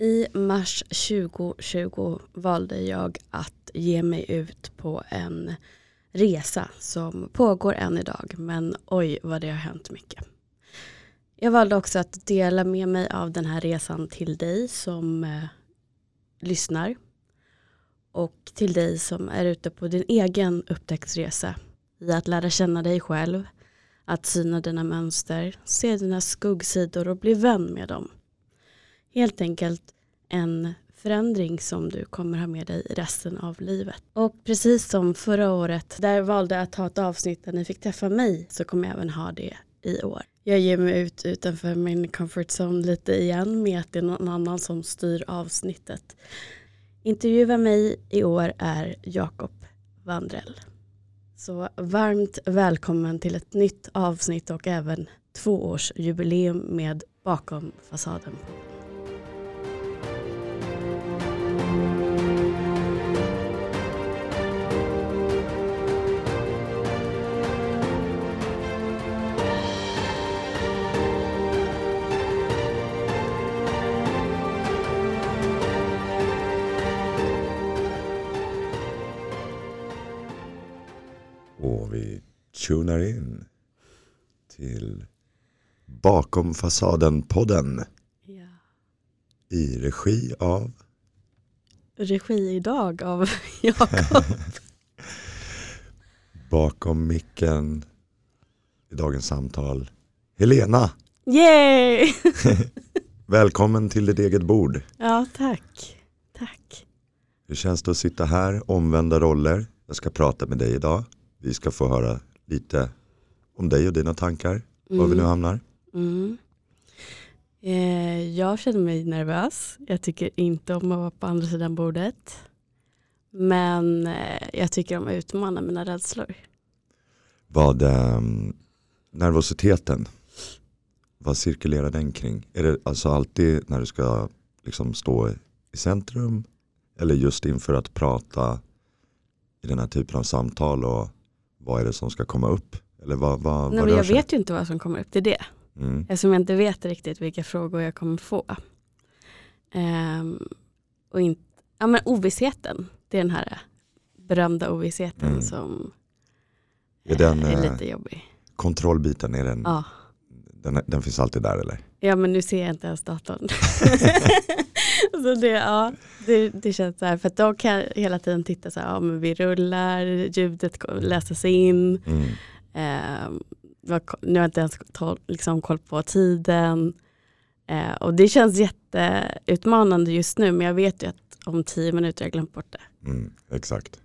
I mars 2020 valde jag att ge mig ut på en resa som pågår än idag, men oj vad det har hänt mycket. Jag valde också att dela med mig av den här resan till dig som eh, lyssnar och till dig som är ute på din egen upptäcktsresa i att lära känna dig själv, att syna dina mönster, se dina skuggsidor och bli vän med dem. Helt enkelt en förändring som du kommer ha med dig resten av livet. Och precis som förra året, där jag valde att ha ett avsnitt där ni fick träffa mig, så kommer jag även ha det i år. Jag ger mig ut utanför min comfort zone lite igen med att det är någon annan som styr avsnittet. Intervjua mig i år är Jakob Vandrell. Så varmt välkommen till ett nytt avsnitt och även tvåårsjubileum med Bakom fasaden. Och vi tunar in till Bakom fasaden-podden Ja. i regi av Regi idag av Jakob. Bakom micken i dagens samtal Helena, Yay! välkommen till ditt eget bord. Ja, tack. Tack. Hur känns det att sitta här, omvända roller? Jag ska prata med dig idag. Vi ska få höra lite om dig och dina tankar, var vi nu hamnar. Mm. Eh, jag känner mig nervös. Jag tycker inte om att vara på andra sidan bordet. Men eh, jag tycker om att utmana mina rädslor. Vad, ehm, nervositeten, vad cirkulerar den kring? Är det alltså alltid när du ska liksom stå i centrum? Eller just inför att prata i den här typen av samtal och vad är det som ska komma upp? Eller vad, vad, Nej, vad men jag sig? vet ju inte vad som kommer upp det. Mm. Eftersom jag inte vet riktigt vilka frågor jag kommer få. Ehm, och in, ja, men ovissheten, det är den här berömda ovissheten Mm. som Är den, är eh, lite jobbig. Kontrollbiten, är den, Ja. den, den finns alltid där eller? ja, men nu ser jag inte ens datorn. så det, ja, det, det känns så här, för att då kan jag hela tiden titta så här, ja men vi rullar, ljudet läses in, Mm. Ko- nu har jag inte ens tol- liksom, koll på tiden. Eh, och det känns jätteutmanande just nu men jag vet ju att om tio minuter har jag glömt bort det. Mm, exakt.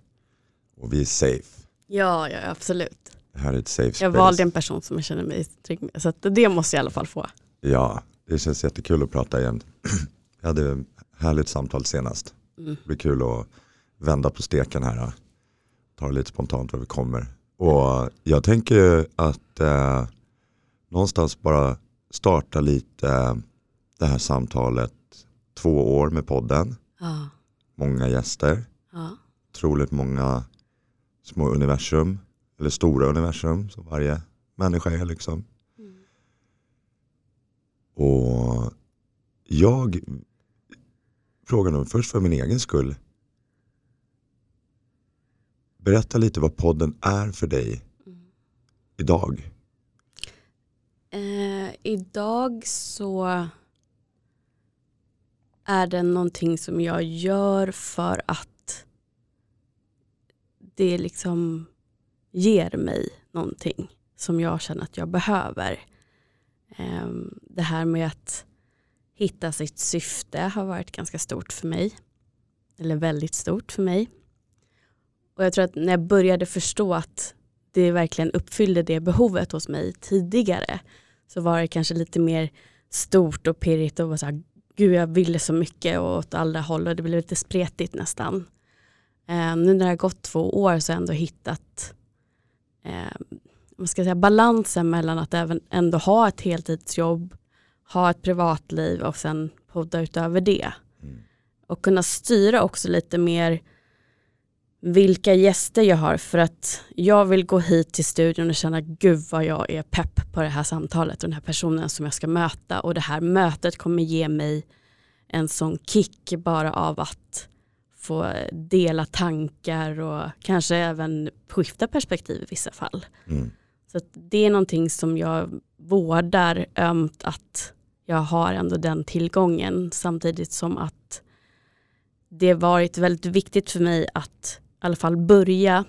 Och vi är safe. Ja, ja absolut. Det här är ett safe space. Jag valde en person som jag känner mig trygg med. Så det måste jag i alla fall få. Ja, det känns jättekul att prata igen. Jag hade ett härligt samtal senast. Mm. Det blir kul att vända på steken här. Ta det lite spontant var vi kommer. Och jag tänker att eh, någonstans bara starta lite eh, det här samtalet. Två år med podden, Ja, många gäster, ja, otroligt många små universum, eller stora universum som varje människa är liksom. Mm. Och jag frågar nog först för min egen skull. Berätta lite vad podden är för dig Mm. idag. Eh, idag så är det någonting som jag gör för att det liksom ger mig någonting som jag känner att jag behöver. Eh, det här med att hitta sitt syfte har varit ganska stort för mig. Eller väldigt stort för mig. Och jag tror att när jag började förstå att det verkligen uppfyllde det behovet hos mig tidigare så var det kanske lite mer stort och pirrigt och var så här, gud jag ville så mycket och åt alla håll och det blev lite spretigt nästan. Eh, nu när det har gått två år så har jag ändå hittat eh, vad ska jag säga, balansen mellan att även ändå ha ett heltidsjobb, ha ett privatliv och sen podda utöver det. Mm. Och kunna styra också lite mer vilka gäster jag har för att jag vill gå hit till studion och känna gud vad jag är pepp på det här samtalet och den här personen som jag ska möta och det här mötet kommer ge mig en sån kick bara av att få dela tankar och kanske även skifta perspektiv i vissa fall. Mm. Så det är någonting som jag vårdar ömt att jag har ändå den tillgången samtidigt som att det varit väldigt viktigt för mig att i alla fall börja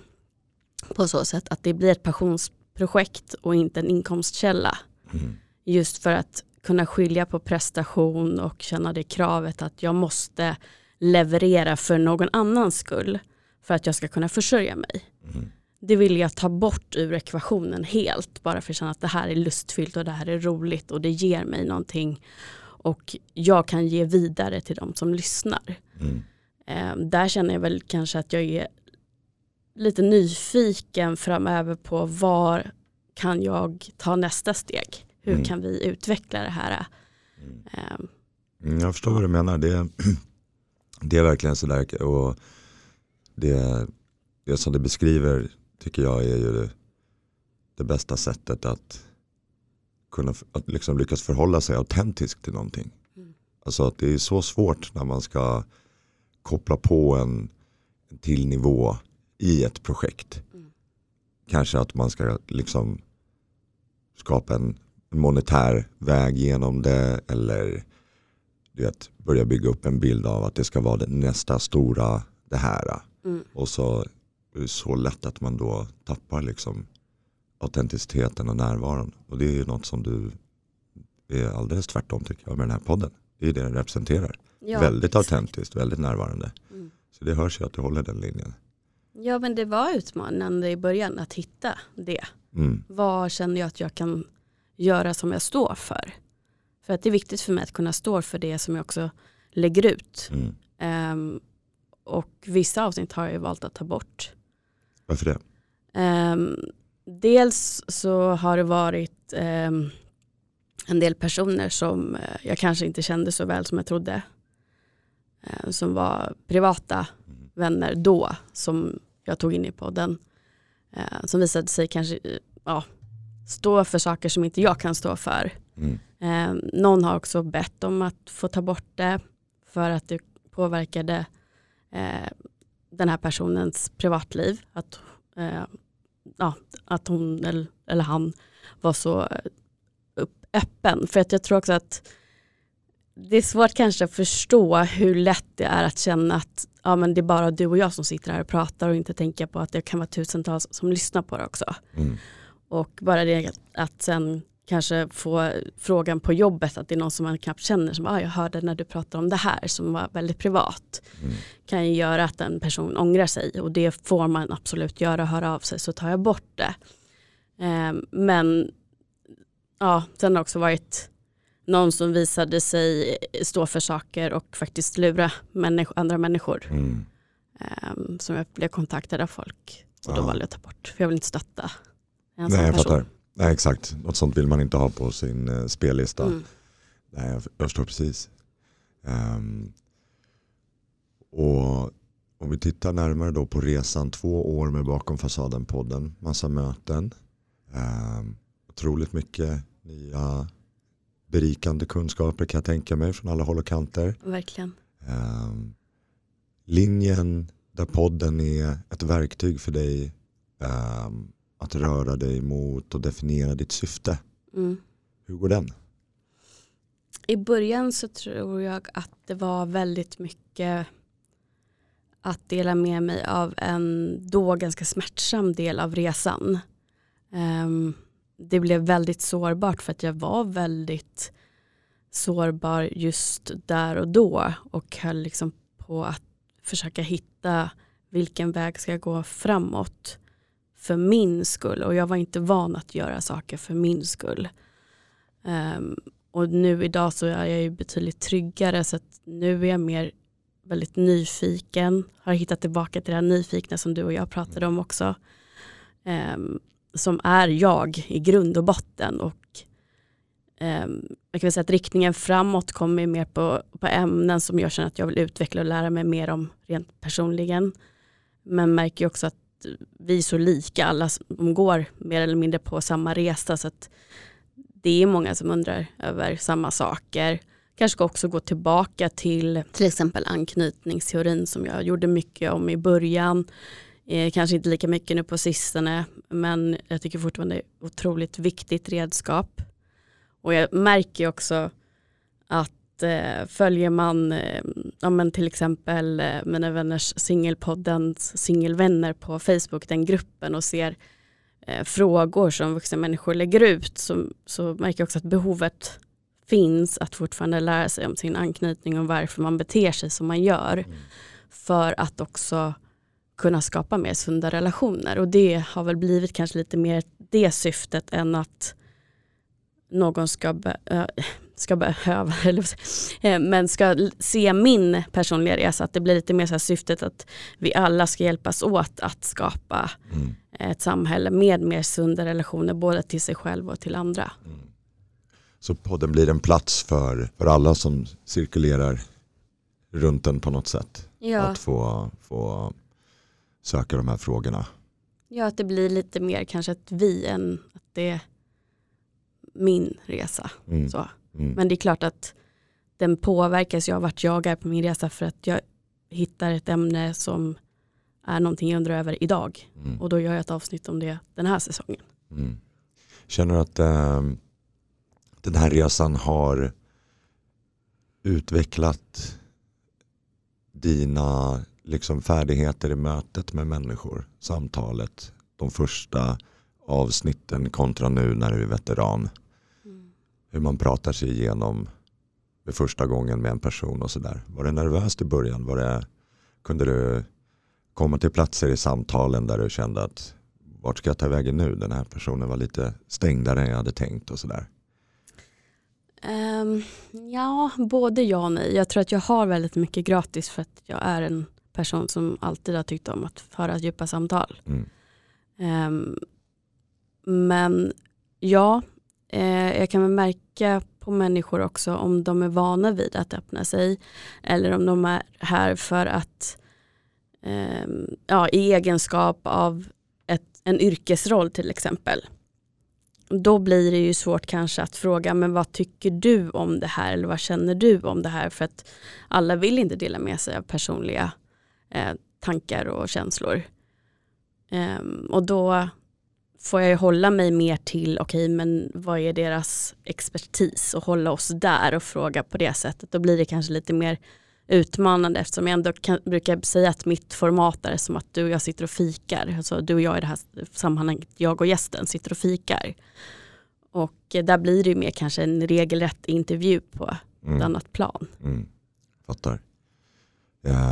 på så sätt att det blir ett passionsprojekt och inte en inkomstkälla. Mm. Just för att kunna skilja på prestation och känna det kravet att jag måste leverera för någon annans skull för att jag ska kunna försörja mig. Mm. Det vill jag ta bort ur ekvationen helt bara för att känna att det här är lustfyllt och det här är roligt och det ger mig någonting och jag kan ge vidare till de som lyssnar. Mm. Eh, där känner jag väl kanske att jag är lite nyfiken framöver på var kan jag ta nästa steg? Hur Mm. kan vi utveckla det här? Eh, Mm, Jag förstår vad du menar. Det, det är verkligen sådär. Och det, det som det beskriver tycker jag är ju det, det bästa sättet att kunna att liksom lyckas förhålla sig autentiskt till någonting. Mm. Alltså att det är så svårt när man ska koppla på en, en till nivå i ett projekt. Mm. Kanske att man ska liksom skapa en monetär väg genom det eller du vet, börja bygga upp en bild av att det ska vara det nästa stora det här. Mm. Och så så lätt att man då tappar liksom autenticiteten och närvaron. Och det är ju något som du är alldeles tvärtom tycker jag med den här podden. Det är det den representerar. ja, väldigt exakt. autentiskt, väldigt närvarande. Mm. Så det hörs ju att du håller den linjen. Ja men det var utmanande i början att hitta det. Mm. Vad känner jag att jag kan göra som jag står för? För att det är viktigt för mig att kunna stå för det som jag också lägger ut. Mm. Ehm, och vissa avsnitt har jag ju valt att ta bort. Varför det? Ehm, dels så har det varit ehm, en del personer som eh, jag kanske inte kände så väl som jag trodde. Eh, som var privata Mm. vänner då som jag tog in i podden. Eh, som visade sig kanske ja, stå för saker som inte jag kan stå för. Mm. Eh, någon har också bett om att få ta bort det för att det påverkade eh, den här personens privatliv. Att, eh, ja, att hon eller, eller han var så eh, öppen. För att jag tror också att det är svårt kanske att förstå hur lätt det är att känna att ja, men det är bara du och jag som sitter här och pratar och inte tänka på att det kan vara tusentals som lyssnar på det också. Mm. Och bara det att sen kanske få frågan på jobbet att det är någon som man knappt känner som ah, jag hörde när du pratade om det här som var väldigt privat. Mm. Kan ju göra att en person ångrar sig och det får man absolut göra, höra av sig så tar jag bort det. Eh, men ja, sen har det också varit någon som visade sig stå för saker och faktiskt lura människ- andra människor. Mm. Eh, som jag blev kontaktad av folk. Och då valde jag att ta bort. För jag vill inte stötta en sån Nej jag person. fattar. Nej exakt, något sånt vill man inte ha på sin eh, spellista. Mm. Nej, jag jag förstår precis. Ehm, och om vi tittar närmare då på resan, två år med Bakom fasaden-podden, massa möten, um, otroligt mycket nya berikande kunskaper kan jag tänka mig från alla håll och kanter. Verkligen. Ehm, linjen där podden är ett verktyg för dig ehm, att röra dig mot och definiera ditt syfte. Mm. Hur går den? I början så tror jag att det var väldigt mycket att dela med mig av en då ganska smärtsam del av resan. Ehm, det blev väldigt sårbart för att jag var väldigt sårbar just där och då och höll liksom på att försöka hitta vilken väg ska jag gå framåt för min skull och jag var inte van att göra saker för min skull. Um, och nu idag så är jag ju betydligt tryggare så att nu är jag mer väldigt nyfiken, har hittat tillbaka till det här nyfikna som du och jag pratade om också. Um, som är jag i grund och botten och um, jag kan väl säga att riktningen framåt kommer mer på, på ämnen som jag känner att jag vill utveckla och lära mig mer om rent personligen. Men märker ju också att vi är så lika, alla som går mer eller mindre på samma resa så att det är många som undrar över samma saker. kanske ska också gå tillbaka till till exempel anknytningsteorin som jag gjorde mycket om i början. Eh, kanske inte lika mycket nu på sistone men jag tycker fortfarande det är otroligt viktigt redskap. Och jag märker också att eh, följer man eh, ja, men till exempel eh, mina vänners singelpoddens singelvänner på Facebook, den gruppen och ser eh, frågor som vuxna människor lägger ut så, så märker jag också att behovet finns att fortfarande lära sig om sin anknytning och varför man beter sig som man gör. Mm. För att också kunna skapa mer sunda relationer och det har väl blivit kanske lite mer det syftet än att någon ska, be, ska behöva, eller, eh, men ska se min personliga resa, att det blir lite mer så syftet att vi alla ska hjälpas åt att skapa mm. ett samhälle med mer sunda relationer både till sig själv och till andra. Mm. Så podden blir en plats för, för alla som cirkulerar runt den på något sätt. Ja. Att få, få söka de här frågorna. Ja, att det blir lite mer kanske ett vi än att det är min resa. Mm. Så. Mm. Men det är klart att den påverkas av vart jag är på min resa för att jag hittar ett ämne som är någonting jag undrar över idag. Mm. Och då gör jag ett avsnitt om det den här säsongen. Mm. Känner du att äh, den här resan har utvecklat dina liksom färdigheter i mötet med människor, samtalet, de första avsnitten kontra nu när du är veteran. Hur man pratar sig igenom för första gången med en person och sådär. Var det nervöst i början? Var det, kunde du komma till platser i samtalen där du kände att vart ska jag ta vägen nu? Den här personen var lite stängdare än jag hade tänkt och sådär. Um, ja, både ja och nej. Jag tror att jag har väldigt mycket gratis för att jag är en person som alltid har tyckt om att föra djupa samtal. Mm. Um, men ja, eh, jag kan väl märka på människor också om de är vana vid att öppna sig eller om de är här för att eh, ja, i egenskap av ett, en yrkesroll till exempel. Då blir det ju svårt kanske att fråga men vad tycker du om det här eller vad känner du om det här för att alla vill inte dela med sig av personliga eh, tankar och känslor. Um, och då får jag hålla mig mer till, okej okay, men vad är deras expertis och hålla oss där och fråga på det sättet. Då blir det kanske lite mer utmanande eftersom jag ändå kan, brukar säga att mitt format är som att du och jag sitter och fikar. Alltså du och jag i det här sammanhanget, jag och gästen sitter och fikar. Och där blir det ju mer kanske en regelrätt intervju på mm. ett annat plan. Mm. Fattar.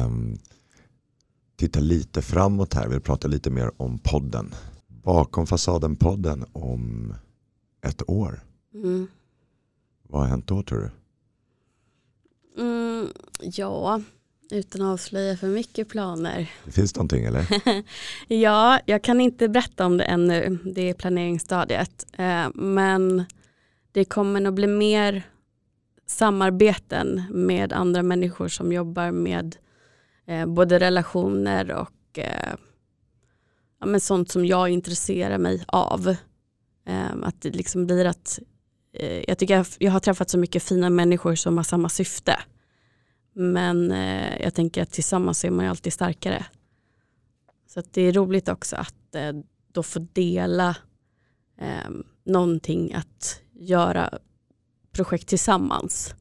Um, titta lite framåt här, vi pratar lite mer om podden. Bakom fasaden-podden om ett år. Mm. Vad har hänt då tror du? Mm, ja, utan att avslöja för mycket planer. Det finns någonting eller? ja, jag kan inte berätta om det ännu. Det är planeringsstadiet. Eh, men det kommer nog bli mer samarbeten med andra människor som jobbar med eh, både relationer och eh, ja, men sånt som jag intresserar mig av. Eh, att det liksom blir att eh, jag tycker jag, jag, har träffat så mycket fina människor som har samma syfte. Men eh, jag tänker att tillsammans är man ju alltid starkare. Så det är roligt också att eh, då få dela eh, någonting att göra projekt tillsammans.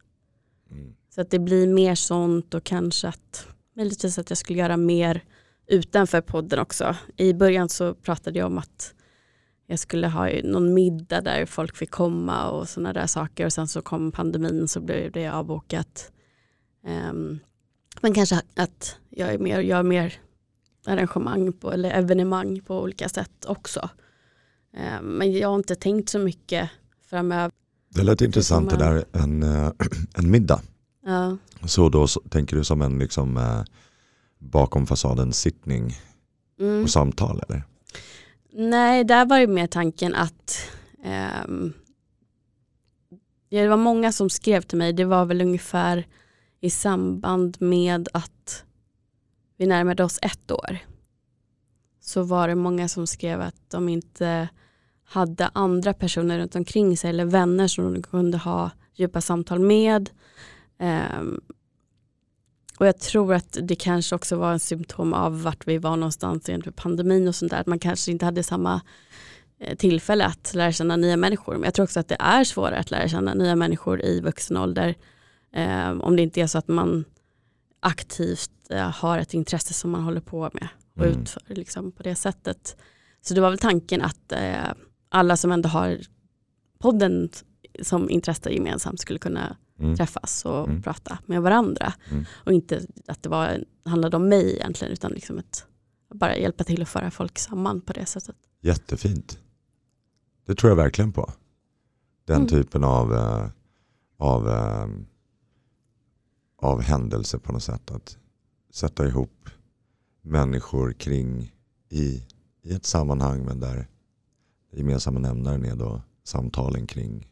Mm. Så att det blir mer sånt och kanske att möjligtvis att jag skulle göra mer utanför podden också. I början så pratade jag om att jag skulle ha någon middag där folk fick komma och sådana där saker och sen så kom pandemin så blev det avbokat. Um, men kanske att jag är mer, gör mer arrangemang på, eller evenemang på olika sätt också. Um, men jag har inte tänkt så mycket framöver. Det lät intressant det där, en, eh, en middag. Ja. Så då tänker du som en liksom, eh, bakom fasaden sittning mm. och samtal eller? Nej, där var det mer tanken att um, det var många som skrev till mig, det var väl ungefär i samband med att vi närmade oss ett år så var det många som skrev att de inte hade andra personer runt omkring sig eller vänner som de kunde ha djupa samtal med Um, och jag tror att det kanske också var en symptom av vart vi var någonstans inför pandemin och sånt där. Att man kanske inte hade samma eh, tillfälle att lära känna nya människor. Men jag tror också att det är svårare att lära känna nya människor i vuxen ålder. Eh, om det inte är så att man aktivt eh, har ett intresse som man håller på med och mm. utför liksom, på det sättet. Så det var väl tanken att eh, alla som ändå har podden som intresse gemensamt skulle kunna mm. träffas och mm. prata med varandra. Mm. Och inte att det var, handlade om mig egentligen utan liksom ett, bara hjälpa till att föra folk samman på det sättet. Jättefint. Det tror jag verkligen på. Den mm. typen av, uh, av, uh, av händelse på något sätt. Att sätta ihop människor kring i, i ett sammanhang men där gemensamma nämnaren är då samtalen kring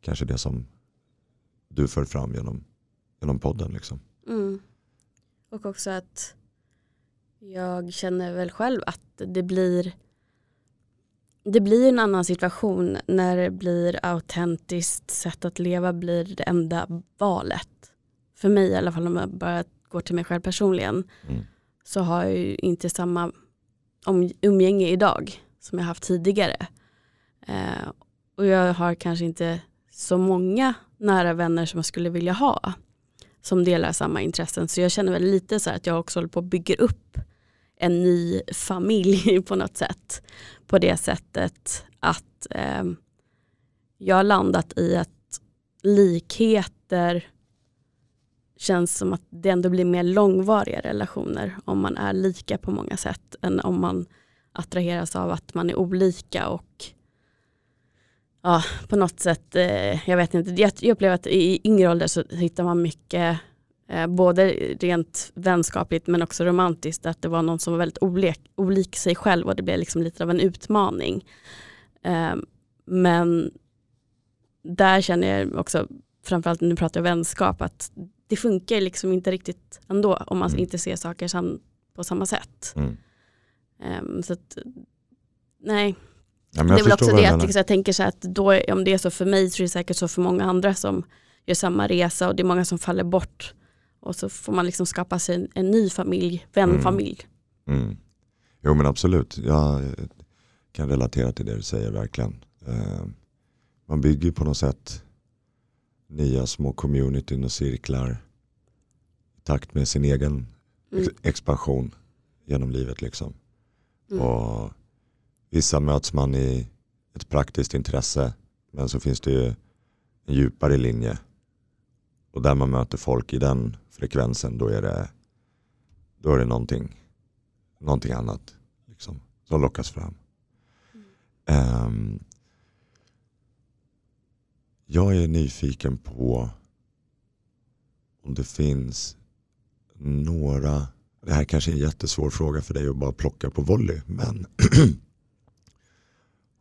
kanske det som du för fram genom, genom podden. Liksom. Mm. Och också att jag känner väl själv att det blir det blir en annan situation när det blir autentiskt sätt att leva blir det enda valet. För mig i alla fall om jag bara går till mig själv personligen mm. så har jag ju inte samma om, umgänge idag som jag haft tidigare. Eh, och jag har kanske inte så många nära vänner som jag skulle vilja ha som delar samma intressen. Så jag känner väl lite så att jag också håller på att bygga upp en ny familj på något sätt. På det sättet att eh, jag har landat i att likheter känns som att det ändå blir mer långvariga relationer om man är lika på många sätt än om man attraheras av att man är olika och ja, på något sätt, eh, jag vet inte, jag, upplever att i yngre ålder så hittar man mycket eh, både rent vänskapligt men också romantiskt att det var någon som var väldigt olik, olik sig själv och det blev liksom lite av en utmaning. Eh, men där känner jag också, framförallt nu pratar jag vänskap, att det funkar liksom inte riktigt ändå om man mm. inte ser saker sam på samma sätt. Mm. Um, så att, nej, Ja, det är väl också det att liksom, jag tänker så att då, om det är så för mig så är det säkert så för många andra som gör samma resa och det är många som faller bort. Och så får man liksom skapa sig en, en ny familj, vänfamilj. Mm. Mm. Jo men absolut, jag kan relatera till det du säger verkligen. Eh, man bygger på något sätt nya små communityn och cirklar i takt med sin egen mm. expansion genom livet. liksom. Mm. Och Vissa möts man i ett praktiskt intresse men så finns det ju en djupare linje. Och där man möter folk i den frekvensen då är det, då är det någonting, någonting annat liksom, som lockas fram. Mm. Um, jag är nyfiken på om det finns några, det här kanske är en jättesvår fråga för dig att bara plocka på volley, men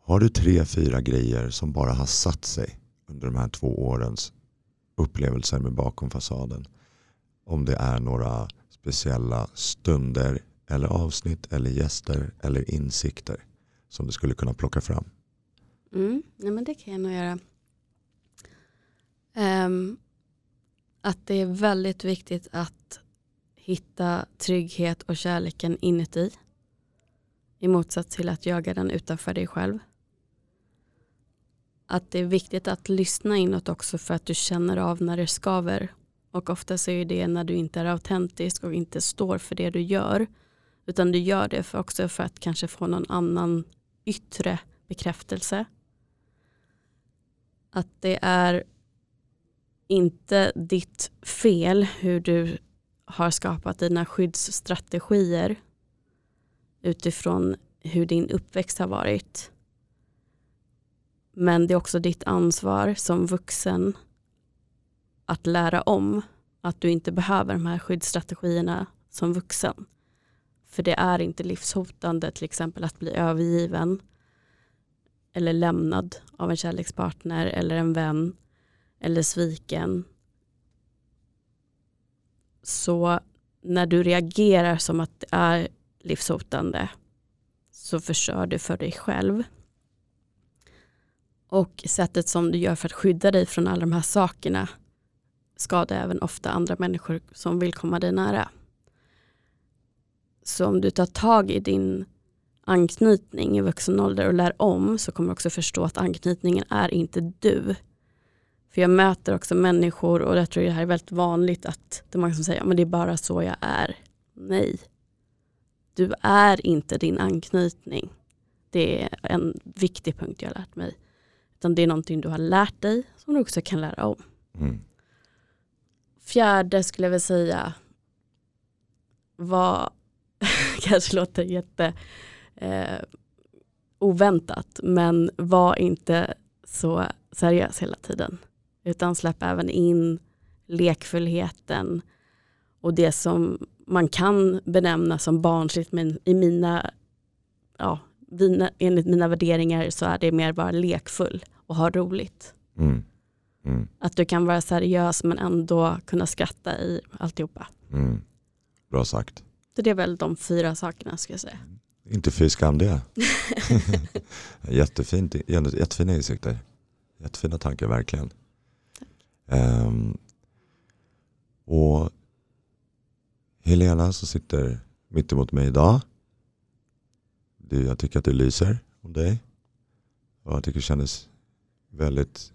Har du tre, fyra grejer som bara har satt sig under de här två årens upplevelser med bakom fasaden. Om det är några speciella stunder eller avsnitt eller gäster eller insikter som du skulle kunna plocka fram. Mm, nej men det kan jag nog göra. Um, att det är väldigt viktigt att hitta trygghet och kärleken inuti. I motsats till att jaga den utanför dig själv att det är viktigt att lyssna inåt också för att du känner av när det skaver. Och ofta så är det när du inte är autentisk och inte står för det du gör. Utan du gör det för också för att kanske få någon annan yttre bekräftelse. Att det är inte ditt fel hur du har skapat dina skyddsstrategier utifrån hur din uppväxt har varit. Men det är också ditt ansvar som vuxen att lära om att du inte behöver de här skyddsstrategierna som vuxen. För det är inte livshotande till exempel att bli övergiven eller lämnad av en kärlekspartner eller en vän eller sviken. Så när du reagerar som att det är livshotande så förstör du för dig själv. Och sättet som du gör för att skydda dig från alla de här sakerna skadar även ofta andra människor som vill komma dig nära. Så om du tar tag i din anknytning i vuxen ålder och lär om så kommer du också förstå att anknytningen är inte du. För jag möter också människor och jag tror det här är väldigt vanligt att det är många som säger att det är bara så jag är. Nej. Du är inte din anknytning. Det är en viktig punkt jag har lärt mig. Utan det är någonting du har lärt dig som du också kan lära om. Mm. Fjärde skulle jag vilja säga var, kanske låter jätte eh, oväntat, men var inte så seriös hela tiden. Utan släpp även in lekfullheten och det som man kan benämna som barnsligt men i mina, ja, enligt mina värderingar så är det mer bara lekfull och ha roligt. Mm. Mm. Att du kan vara seriös men ändå kunna skratta i alltihopa. Mm. Bra sagt. Så det är väl de fyra sakerna ska jag säga. Inte fy skam det. Jättefint, jättefina insikter. Jättefina tankar verkligen. Um, och Helena som sitter mitt emot mig idag. Det, jag tycker att det lyser om dig. Och jag tycker det kändes väldigt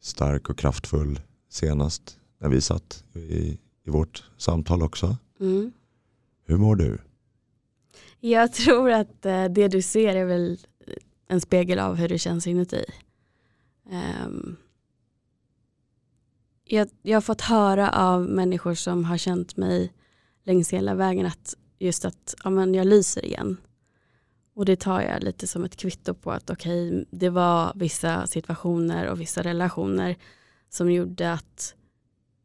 stark och kraftfull senast när vi satt i, i vårt samtal också. Mm. Hur mår du? Jag tror att eh, det du ser är väl en spegel av hur det känns inuti. Um, jag, jag har fått höra av människor som har känt mig längs hela vägen att just att ja, men jag lyser igen. Och det tar jag lite som ett kvitto på att okej, okay, det var vissa situationer och vissa relationer som gjorde att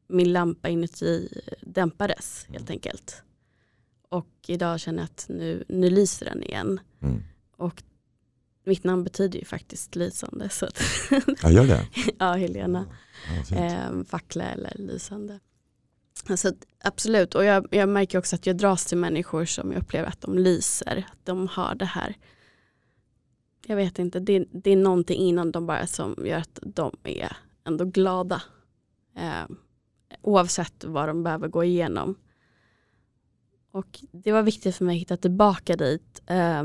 min lampa inuti dämpades helt enkelt. Och idag känner jag att nu, nu lyser den igen. Mm. Och mitt namn betyder ju faktiskt lysande. Så att ja, gör det? ja, Helena. Ja, eh, fackla eller lysande. Alltså, absolut, och jag, jag märker också att jag dras till människor som jag upplever att de lyser. Att de har det här. Jag vet inte, det, det är någonting inom dem bara som gör att de är ändå glada. Eh, oavsett vad de behöver gå igenom. Och det var viktigt för mig att hitta tillbaka dit. Eh,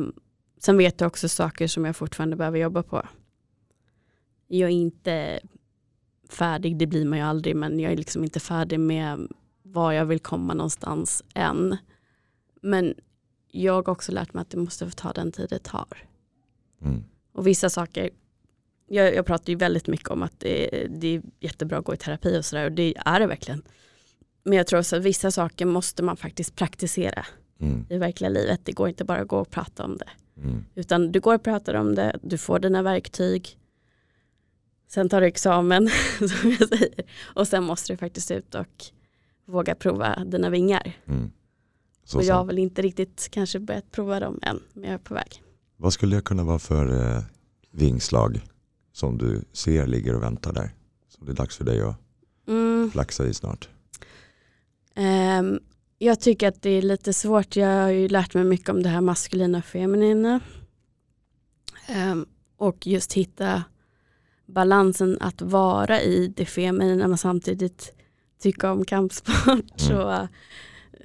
sen vet jag också saker som jag fortfarande behöver jobba på. Jag är inte färdig, det blir man ju aldrig, men jag är liksom inte färdig med var jag vill komma någonstans än. Men jag har också lärt mig att det måste få ta den tid det tar. Mm. Och vissa saker, jag, jag pratar ju väldigt mycket om att det, det är jättebra att gå i terapi och sådär och det är det verkligen. Men jag tror också att vissa saker måste man faktiskt praktisera mm. i verkliga livet. Det går inte bara att gå och prata om det. Mm. Utan du går och pratar om det, du får dina verktyg. Sen tar du examen, som jag säger. Och sen måste du faktiskt ut och våga prova dina vingar. Mm. och jag har väl inte riktigt kanske börjat prova dem än, men jag är på väg. Vad skulle det kunna vara för eh, vingslag som du ser ligger och väntar där? Som det är dags för dig att mm. flaxa i snart? Um, jag tycker att det är lite svårt. Jag har ju lärt mig mycket om det här maskulina och feminina. Um, och just hitta balansen att vara i det feminina men samtidigt tycka om kampsport mm. och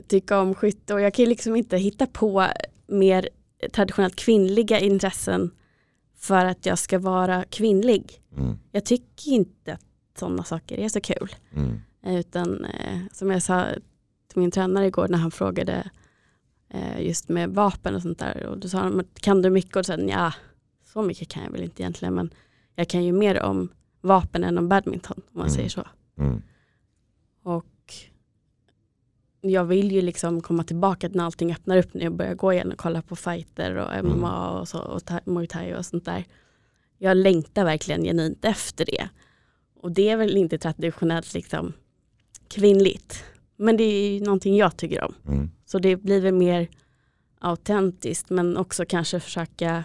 tycka om skytte. Och jag kan liksom inte hitta på mer traditionellt kvinnliga intressen för att jag ska vara kvinnlig. Mm. Jag tycker inte att sådana saker är så kul. Mm. Utan eh, som jag sa till min tränare igår när han frågade eh, just med vapen och sånt där. Och då sa han, kan du mycket? Och så ja, så mycket kan jag väl inte egentligen. Men jag kan ju mer om vapen än om badminton om man Mm. säger så. Mm. Och jag vill ju liksom komma tillbaka när allting öppnar upp när jag börjar gå igen och kolla på fighter och MMA och, så, och muay thai och sånt där. Jag längtar verkligen genuint efter det. Och det är väl inte traditionellt liksom kvinnligt. Men det är ju någonting jag tycker om. Mm. Så det blir väl mer autentiskt men också kanske försöka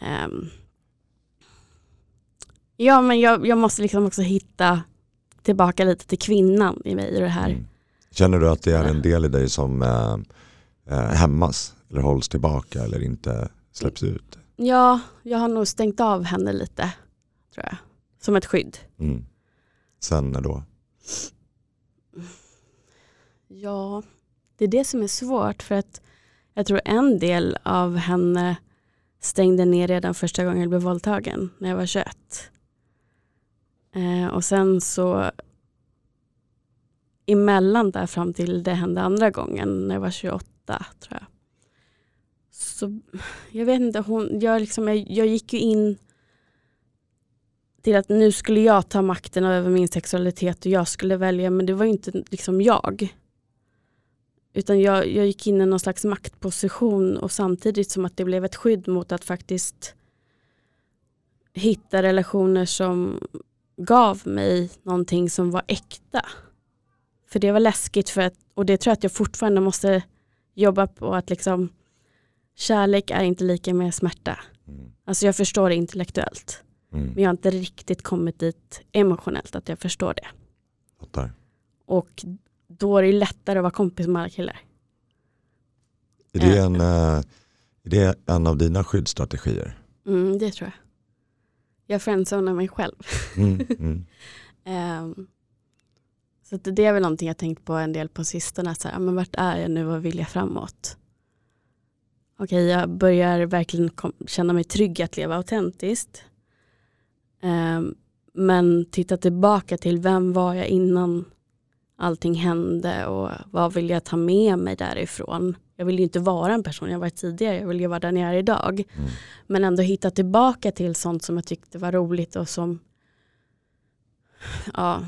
ehm, Ja men jag, jag måste liksom också hitta tillbaka lite till kvinnan i mig i det här. Mm. Känner du att det är en del i dig som eh, eh, hämmas eller hålls tillbaka eller inte släpps ut? Ja, jag har nog stängt av henne lite tror jag. Som ett skydd. Mm. Sen när då? Ja, det är det som är svårt för att jag tror en del av henne stängde ner redan första gången jag blev våldtagen när jag var 21. Eh, och sen så emellan där fram till det hände andra gången när jag var 28 tror jag. Så jag vet inte, hon, jag, liksom, jag, jag gick ju in till att nu skulle jag ta makten över min sexualitet och jag skulle välja men det var ju inte liksom jag. Utan jag, jag gick in i någon slags maktposition och samtidigt som att det blev ett skydd mot att faktiskt hitta relationer som gav mig någonting som var äkta. För det var läskigt för att, och det tror jag att jag fortfarande måste jobba på att liksom kärlek är inte lika med smärta. Mm. Alltså jag förstår det intellektuellt. Mm. Men jag har inte riktigt kommit dit emotionellt att jag förstår det. Fattar. Och då är det lättare att vara kompis med alla killar. Är det, en, eh, är det en av dina skyddsstrategier? Mm, det tror jag. Jag friendzonar mig själv. Mm. Mm. Ehm, så det är väl någonting jag tänkt på en del på sistone. Så här, ja, men vart är jag nu och vill jag framåt? Okej, jag börjar verkligen känna mig trygg att leva autentiskt. Ehm, men titta tillbaka till vem var jag innan allting hände och vad vill jag ta med mig därifrån? Jag vill ju inte vara en person jag var tidigare, jag vill ju vara den jag är idag. Mm. Men ändå hitta tillbaka till sånt som jag tyckte var roligt och som ja,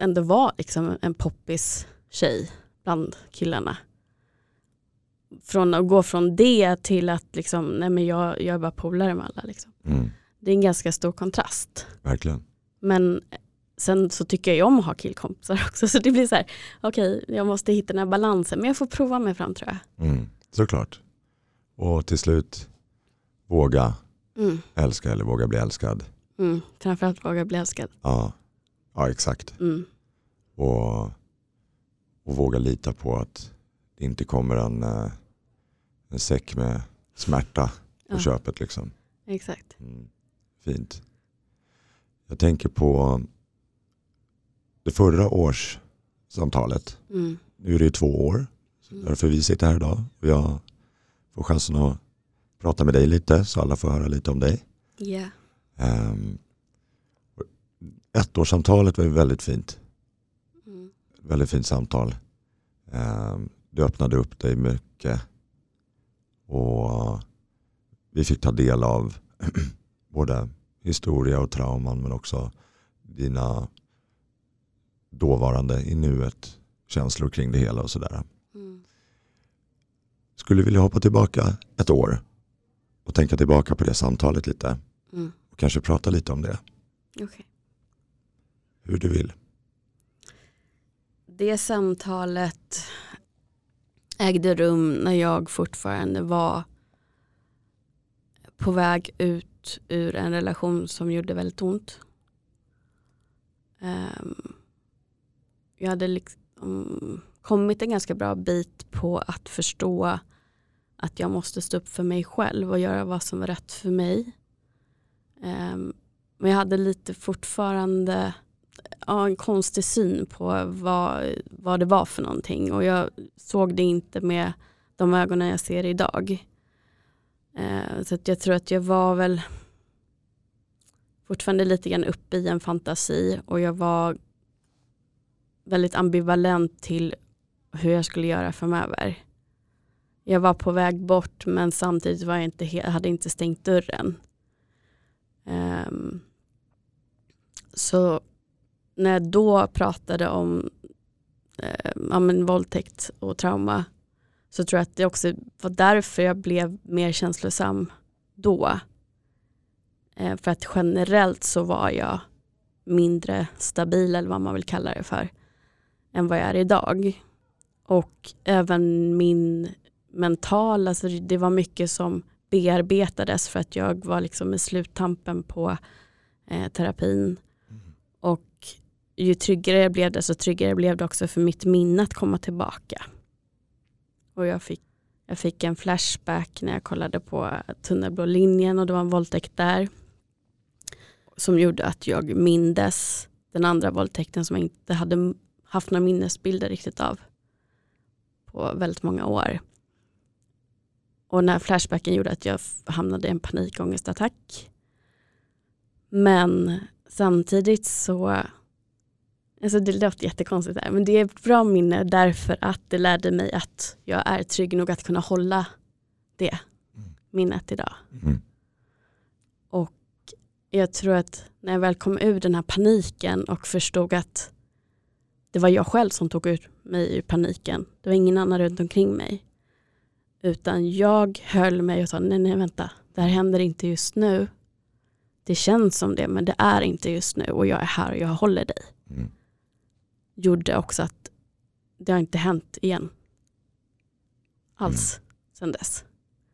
ändå var liksom en poppis tjej bland killarna. Från att gå från det till att liksom, nej men jag, jag är bara polare med alla. Liksom. Mm. Det är en ganska stor kontrast. Verkligen. Men sen så tycker jag om att ha killkompisar också. Så det blir så här, okej, jag måste hitta den här balansen. Men jag får prova mig fram tror jag. Mm. Såklart. Och till slut, våga Mm, älska eller våga bli älskad. mm. Framförallt våga bli älskad. Ja, ja exakt. Mm, Och, och våga lita på att det inte kommer en, eh, en säck med smärta på Ja. köpet. Liksom. exakt. Mm. Fint. Jag tänker på det förra års samtalet. Mm, Nu är det ju två år. Så Mm. därför vi sitter här idag. Jag får chansen att prata med dig lite så alla får höra lite om dig. yeah. Um, ettårssamtalet var ju väldigt fint. Mm, Väldigt fint samtal. Um, du öppnade upp dig mycket. Och vi fick ta del av både historia och trauman men också dina dåvarande i nuet känslor kring det hela och sådär. mm, Skulle vilja hoppa tillbaka ett år och tänka tillbaka på det samtalet lite mm. och kanske prata lite om det. Okej. Hur du vill. Det samtalet ägde rum när jag fortfarande var på väg ut ur en relation som gjorde väldigt ont. Ehm, jag hade liksom kommit en ganska bra bit på att förstå att jag måste stå upp för mig själv och göra vad som var rätt för mig. Um, men jag hade lite fortfarande ja, en konstig syn på vad, vad det var för någonting och jag såg det inte med de ögonen jag ser idag. Uh, så att jag tror att jag var väl fortfarande lite grann uppe i en fantasi och jag var väldigt ambivalent till hur jag skulle göra framöver. Jag var på väg bort men samtidigt var jag inte, hade jag inte stängt dörren. Um, så när jag då pratade om eh, ja, men våldtäkt och trauma så tror jag att det också var därför jag blev mer känslosam då. Eh, för att generellt så var jag mindre stabil eller vad man vill kalla det för än vad jag är idag. Och även min mental, alltså det var mycket som bearbetades för att jag var liksom i sluttampen på eh, terapin. Och ju tryggare jag blev desto tryggare blev det också för mitt minne att komma tillbaka. Och jag fick, jag fick en flashback när jag kollade på tunnelblå linjen och det var en våldtäkt där. Som gjorde att jag mindes den andra våldtäkten som jag inte hade haft några minnesbilder riktigt av på väldigt många år. Och när flashbacken gjorde att jag hamnade i en panikångestattack. Men samtidigt så, alltså det låter jättekonstigt här, men det är ett bra minne därför att det lärde mig att jag är trygg nog att kunna hålla det minnet idag. Mm. Och jag tror att när jag väl kom ur den här paniken och förstod att det var jag själv som tog ur mig ur paniken. Det var ingen annan runt omkring mig. Utan jag höll mig och sa nej, nej vänta, det här händer inte just nu. Det känns som det men det är inte just nu och jag är här och jag håller dig. Mm. Gjorde också att det har inte hänt igen. Alls sedan dess.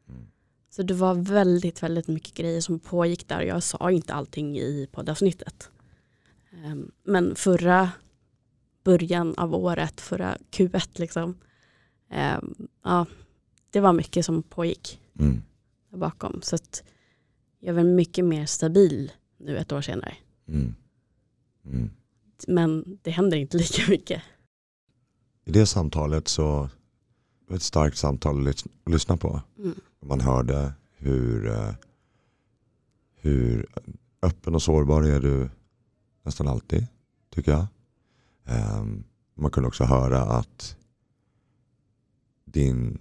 Mm. Så det var väldigt, väldigt mycket grejer som pågick där. Jag sa inte allting i poddavsnittet. Ehm, Men förra början av året, förra Q1 liksom. ehm, Ja, det var mycket som pågick Mm. där bakom. Så att jag är väl mycket mer stabil nu ett år senare. Mm. Mm. Men det händer inte lika mycket. I det samtalet så det var ett starkt samtal att lyssna på. Mm. Man hörde hur, eh, hur öppen och sårbar är du nästan alltid, tycker jag. Ehm, Man kunde också höra att din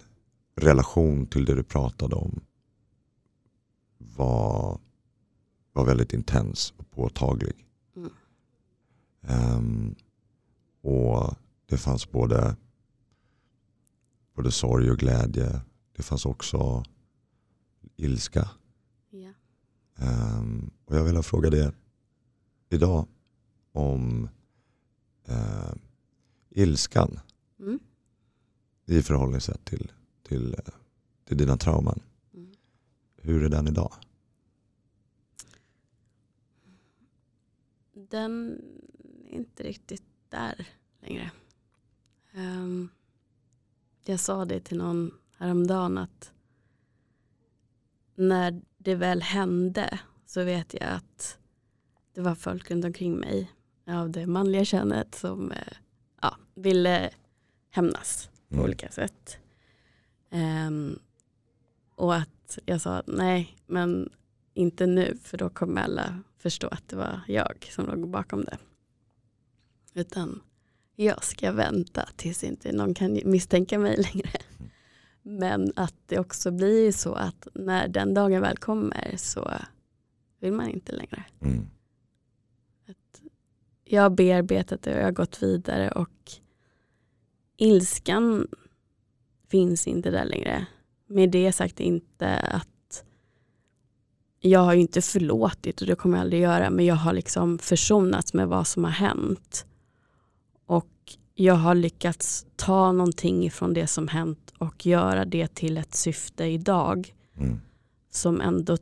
relation till det du pratade om var, var väldigt intens och påtaglig. Mm. Ehm, och det fanns både, både sorg och glädje. Det fanns också ilska. Ja. Ehm, och jag vill fråga dig idag om eh, ilskan Mm. i förhållningssätt till, till, eh, till dina trauman. Mm. Hur är den idag? Den är inte riktigt där längre. Ehm, jag sa det till någon häromdagen att när det väl hände så vet jag att det var folk runt omkring mig av det manliga könet som eh, ja, ville hämnas på Mm. olika sätt. Ehm, och att jag sa nej, men inte nu för då kommer alla förstå att det var jag som låg bakom det. Utan jag ska vänta tills inte någon kan misstänka mig längre. Men att det också blir så att när den dagen väl kommer så vill man inte längre. Mm. Jag har bearbetat det och jag har gått vidare och ilskan finns inte där längre. Med det sagt inte att jag har ju inte förlåtit och det kommer jag aldrig göra men jag har liksom försonats med vad som har hänt. Och jag har lyckats ta någonting från det som hänt och göra det till ett syfte idag Mm. som ändå,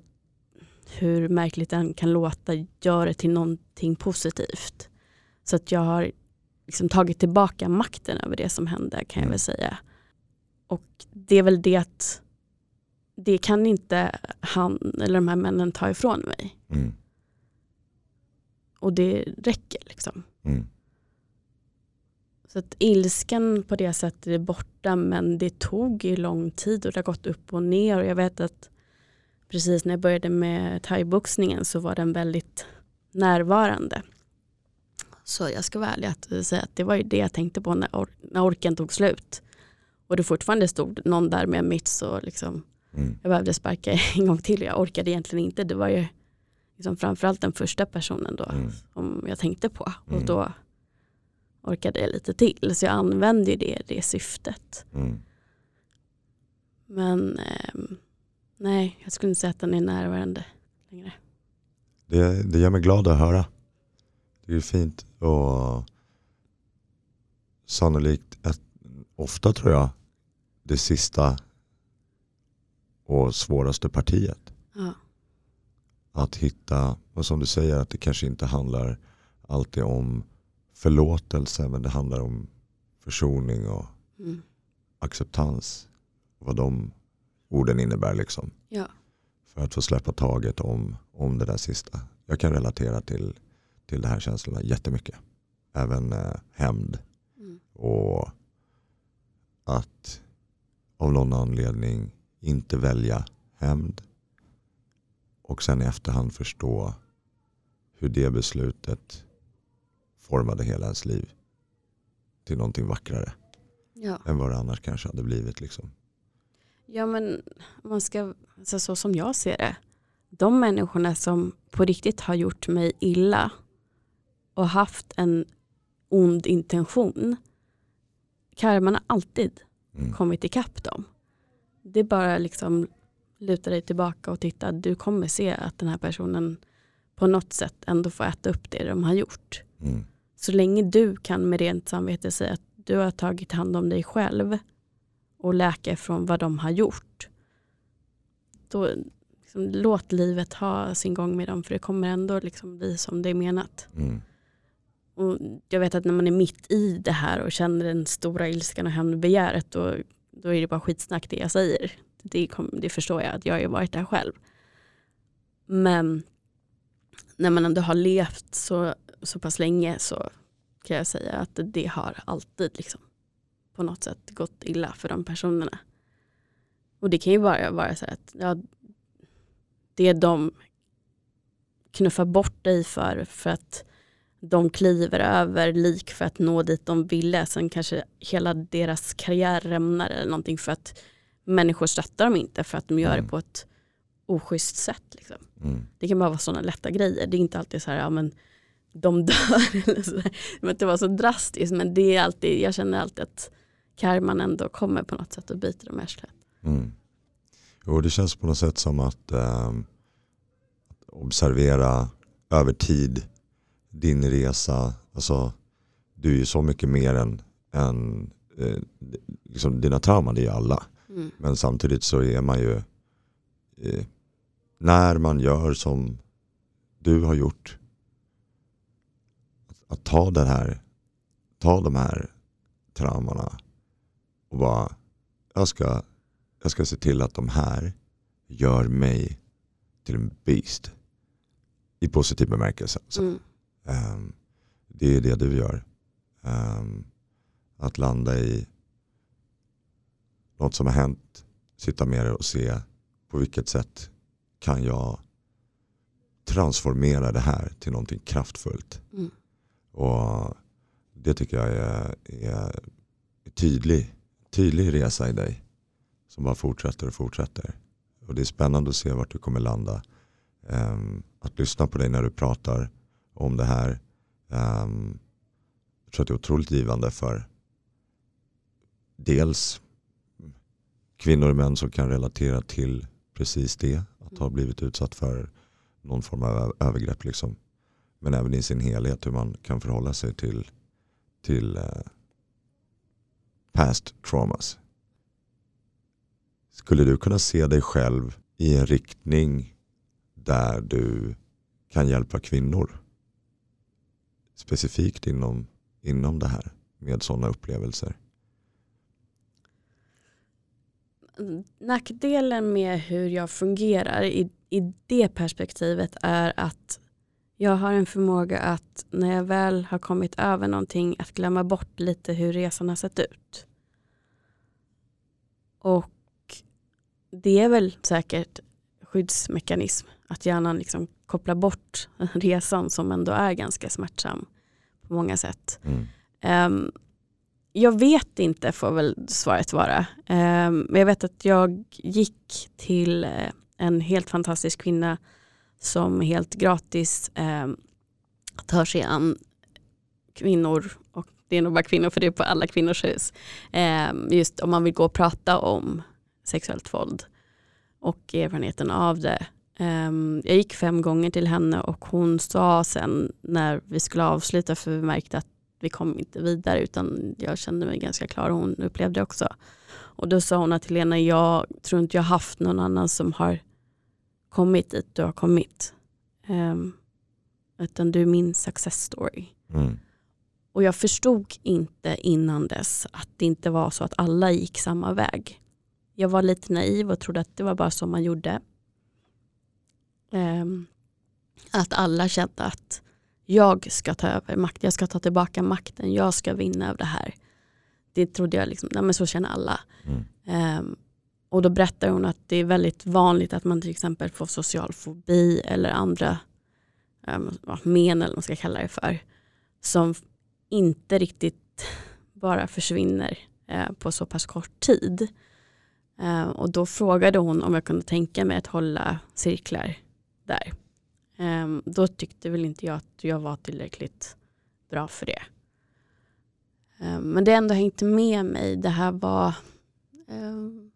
hur märkligt det än kan låta, gör det till någonting positivt. Så att jag har liksom tagit tillbaka makten över det som hände kan jag Mm. väl säga. Och det är väl det att det kan inte han eller de här männen ta ifrån mig. Mm. Och det räcker liksom. Mm. Så att ilskan på det sättet är borta men det tog ju lång tid och det har gått upp och ner och jag vet att precis när jag började med thaiboxningen så var den väldigt närvarande. Så jag ska vara ärlig att säga att det var ju det jag tänkte på när, or- när orken tog slut. Och det fortfarande stod någon där med mitts och liksom Mm. jag behövde sparka en gång till. Jag orkade egentligen inte. Det var ju liksom framförallt den första personen då Mm. som jag tänkte på. Och Mm. då orkade jag lite till. Så jag använde ju det, det syftet. Mm. Men ehm, nej, jag skulle inte säga att den är närvarande längre. Det, det gör mig glad att höra. Det är fint och sannolikt ett, ofta tror jag det sista och svåraste partiet. Ja, Att hitta, och som du säger att det kanske inte handlar alltid om förlåtelse men det handlar om försoning och mm. acceptans. Vad de orden innebär liksom. ja. För att få släppa taget om, om det där sista. Jag kan relatera till, till de här känslorna jättemycket. Även eh, hämnd Mm. och att av någon anledning inte välja hämnd och sen i efterhand förstå hur det beslutet formade hela ens liv till någonting vackrare Ja. än vad det annars kanske hade blivit. Liksom. ja men man ska, alltså så som jag ser det, de människorna som på riktigt har gjort mig illa och haft en ond intention, karman har alltid Mm. kommit ikapp dem. Det är bara liksom luta dig tillbaka och titta, du kommer se att den här personen på något sätt ändå får äta upp det de har gjort. Mm. Så länge du kan med rent samvete säga att du har tagit hand om dig själv och läka från vad de har gjort. Då liksom, låt livet ha sin gång med dem för det kommer ändå liksom bli som det är menat. Mm. Och jag vet att när man är mitt i det här och känner den stora ilskan och hämndbegäret då, då är det bara skitsnack det jag säger. Det, kom, det förstår jag att jag har ju varit där själv. Men när man ändå har levt så, så pass länge så kan jag säga att det har alltid liksom på något sätt gått illa för de personerna. Och det kan ju bara vara så att ja, det de knuffar bort dig för, för att de kliver över lik för att nå dit de ville. Sen kanske hela deras karriär rämnar eller någonting för att människor stöttar dem inte för att de gör Mm. det på ett oschysst sätt. Liksom. Mm. Det kan bara vara sådana lätta grejer. Det är inte alltid så här, ja men de dör eller så. där. Det inte vara så drastiskt men det är alltid, jag känner alltid att karman ändå kommer på något sätt och biter dem i arslet. Mm. Jo, det känns på något sätt som att ehm, observera över tid din resa. Alltså, du är ju så mycket mer än, än eh, liksom dina trauman, det är ju alla. Mm. Men samtidigt så är man ju, eh, när man gör som du har gjort, att, att ta, den här, ta de här traumorna och bara, jag ska, jag ska se till att de här gör mig till en beast. I positiv bemärkelse. Alltså. Mm. Ehm, det är det du gör. Ehm, att landa i något som har hänt, sitta med det och se på vilket sätt kan jag transformera det här till någonting kraftfullt. Mm. Och det tycker jag är, är tydlig, tydlig resa i dig. Som bara fortsätter och fortsätter. Och det är spännande att se vart du kommer landa. Ehm, att lyssna på dig när du pratar om det här. Um, jag tror att det är otroligt givande för dels kvinnor och män som kan relatera till precis det. Att ha blivit utsatt för någon form av övergrepp. Liksom. Men även i sin helhet hur man kan förhålla sig till, till uh, past traumas. Skulle du kunna se dig själv i en riktning där du kan hjälpa kvinnor? Specifikt inom, inom det här med sådana upplevelser. Nackdelen med hur jag fungerar i, i det perspektivet är att jag har en förmåga att när jag väl har kommit över någonting att glömma bort lite hur resan har sett ut. Och det är väl säkert skyddsmekanism att hjärnan liksom kopplar bort resan som ändå är ganska smärtsam på många sätt. Mm. Ehm, jag vet inte får väl svaret vara. Ehm, men jag vet att jag gick till eh, en helt fantastisk kvinna som helt gratis um, tar sig an kvinnor och det är nog bara kvinnor för det är på alla kvinnors hus. Ehm, just om man vill gå och prata om sexuellt våld och erfarenheten av det. Ehm, jag gick fem gånger till henne och hon sa sen när vi skulle avsluta för vi märkte att vi kom inte vidare utan jag kände mig ganska klar och hon upplevde det också. Och då sa hon att Helena, jag tror inte jag haft någon annan som har kommit dit du har kommit. Um, utan du är min success story. Mm. Och jag förstod inte innan dess att det inte var så att alla gick samma väg. Jag var lite naiv och trodde att det var bara så man gjorde. Ehm, att alla kände att jag ska ta över makten, jag ska ta tillbaka makten, jag ska vinna över det här. Det trodde jag, liksom, nej men så känner alla. Mm. Um, och då berättar hon att det är väldigt vanligt att man till exempel får social fobi eller andra um, men eller vad man ska kalla det för. Som inte riktigt bara försvinner uh, på så pass kort tid. Uh, och då frågade hon om jag kunde tänka mig att hålla cirklar där. Um, då tyckte väl inte jag att jag var tillräckligt bra för det. Um, men det har ändå hängt med mig. Det här var um,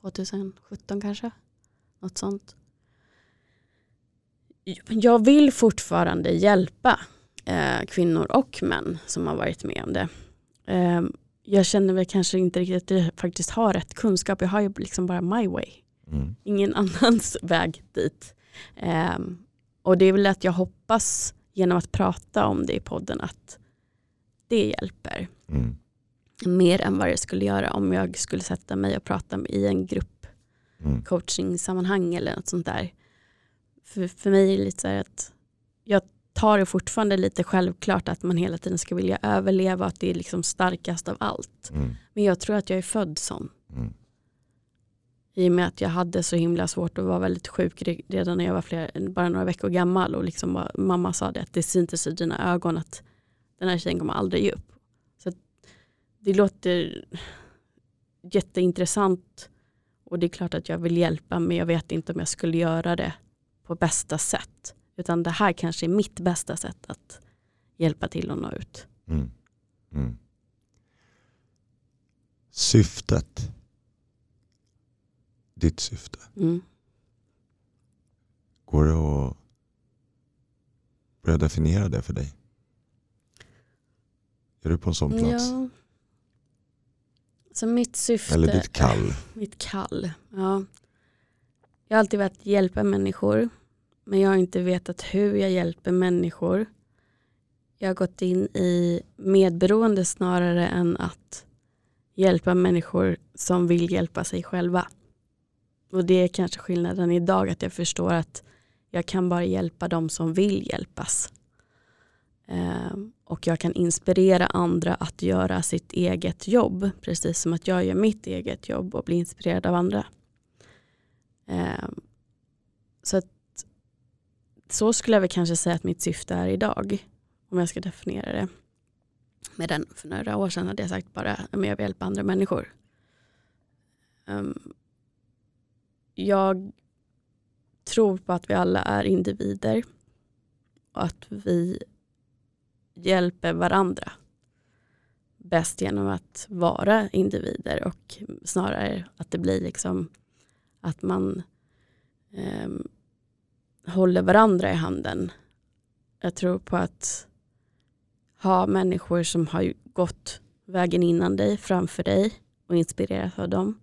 2017 kanske. Något sånt. Jag vill fortfarande hjälpa eh, kvinnor och män som har varit med om det. Jag känner väl kanske inte riktigt att jag faktiskt har rätt kunskap. Jag har ju liksom bara my way. Mm. Ingen annans väg dit. Eh, och det är väl att jag hoppas genom att prata om det i podden att det hjälper. Mm. Mer än vad det skulle göra om jag skulle sätta mig och prata i en grupp Mm. coaching-sammanhang eller något sånt där. För, för mig är det lite så här att jag tar det fortfarande lite självklart att man hela tiden ska vilja överleva, att det är liksom starkast av allt. Mm. Men jag tror att jag är född sån. Mm. I och med att jag hade så himla svårt att vara väldigt sjuk redan när jag var flera, bara några veckor gammal och liksom bara, mamma sa det att det syntes i dina ögon att den här tjejen kommer aldrig ge upp. Så att det låter jätteintressant och det är klart att jag vill hjälpa men jag vet inte om jag skulle göra det på bästa sätt. Utan det här kanske är mitt bästa sätt att hjälpa till och nå ut. Mm. Mm. Syftet. Ditt syfte. Mm. Går det att börja definiera det för dig? Är du på en sån plats? Ja. Så mitt syfte, Eller ditt kall? mitt kall. Ja. Jag har alltid velat hjälpa människor. Men jag har inte vetat hur jag hjälper människor. Jag har gått in i medberoende snarare än att hjälpa människor som vill hjälpa sig själva. Och det är kanske skillnaden idag att jag förstår att jag kan bara hjälpa de som vill hjälpas. Eh, och jag kan inspirera andra att göra sitt eget jobb precis som att jag gör mitt eget jobb och blir inspirerad av andra. Eh, så att, så skulle jag väl kanske säga att mitt syfte är idag om jag ska definiera det. Medan för några år sedan hade jag sagt bara att jag vill hjälpa andra människor. Um, jag tror på att vi alla är individer och att vi hjälper varandra bäst genom att vara individer och snarare att det blir liksom att man eh, håller varandra i handen. Jag tror på att ha människor som har gått vägen innan dig, framför dig och inspireras av dem.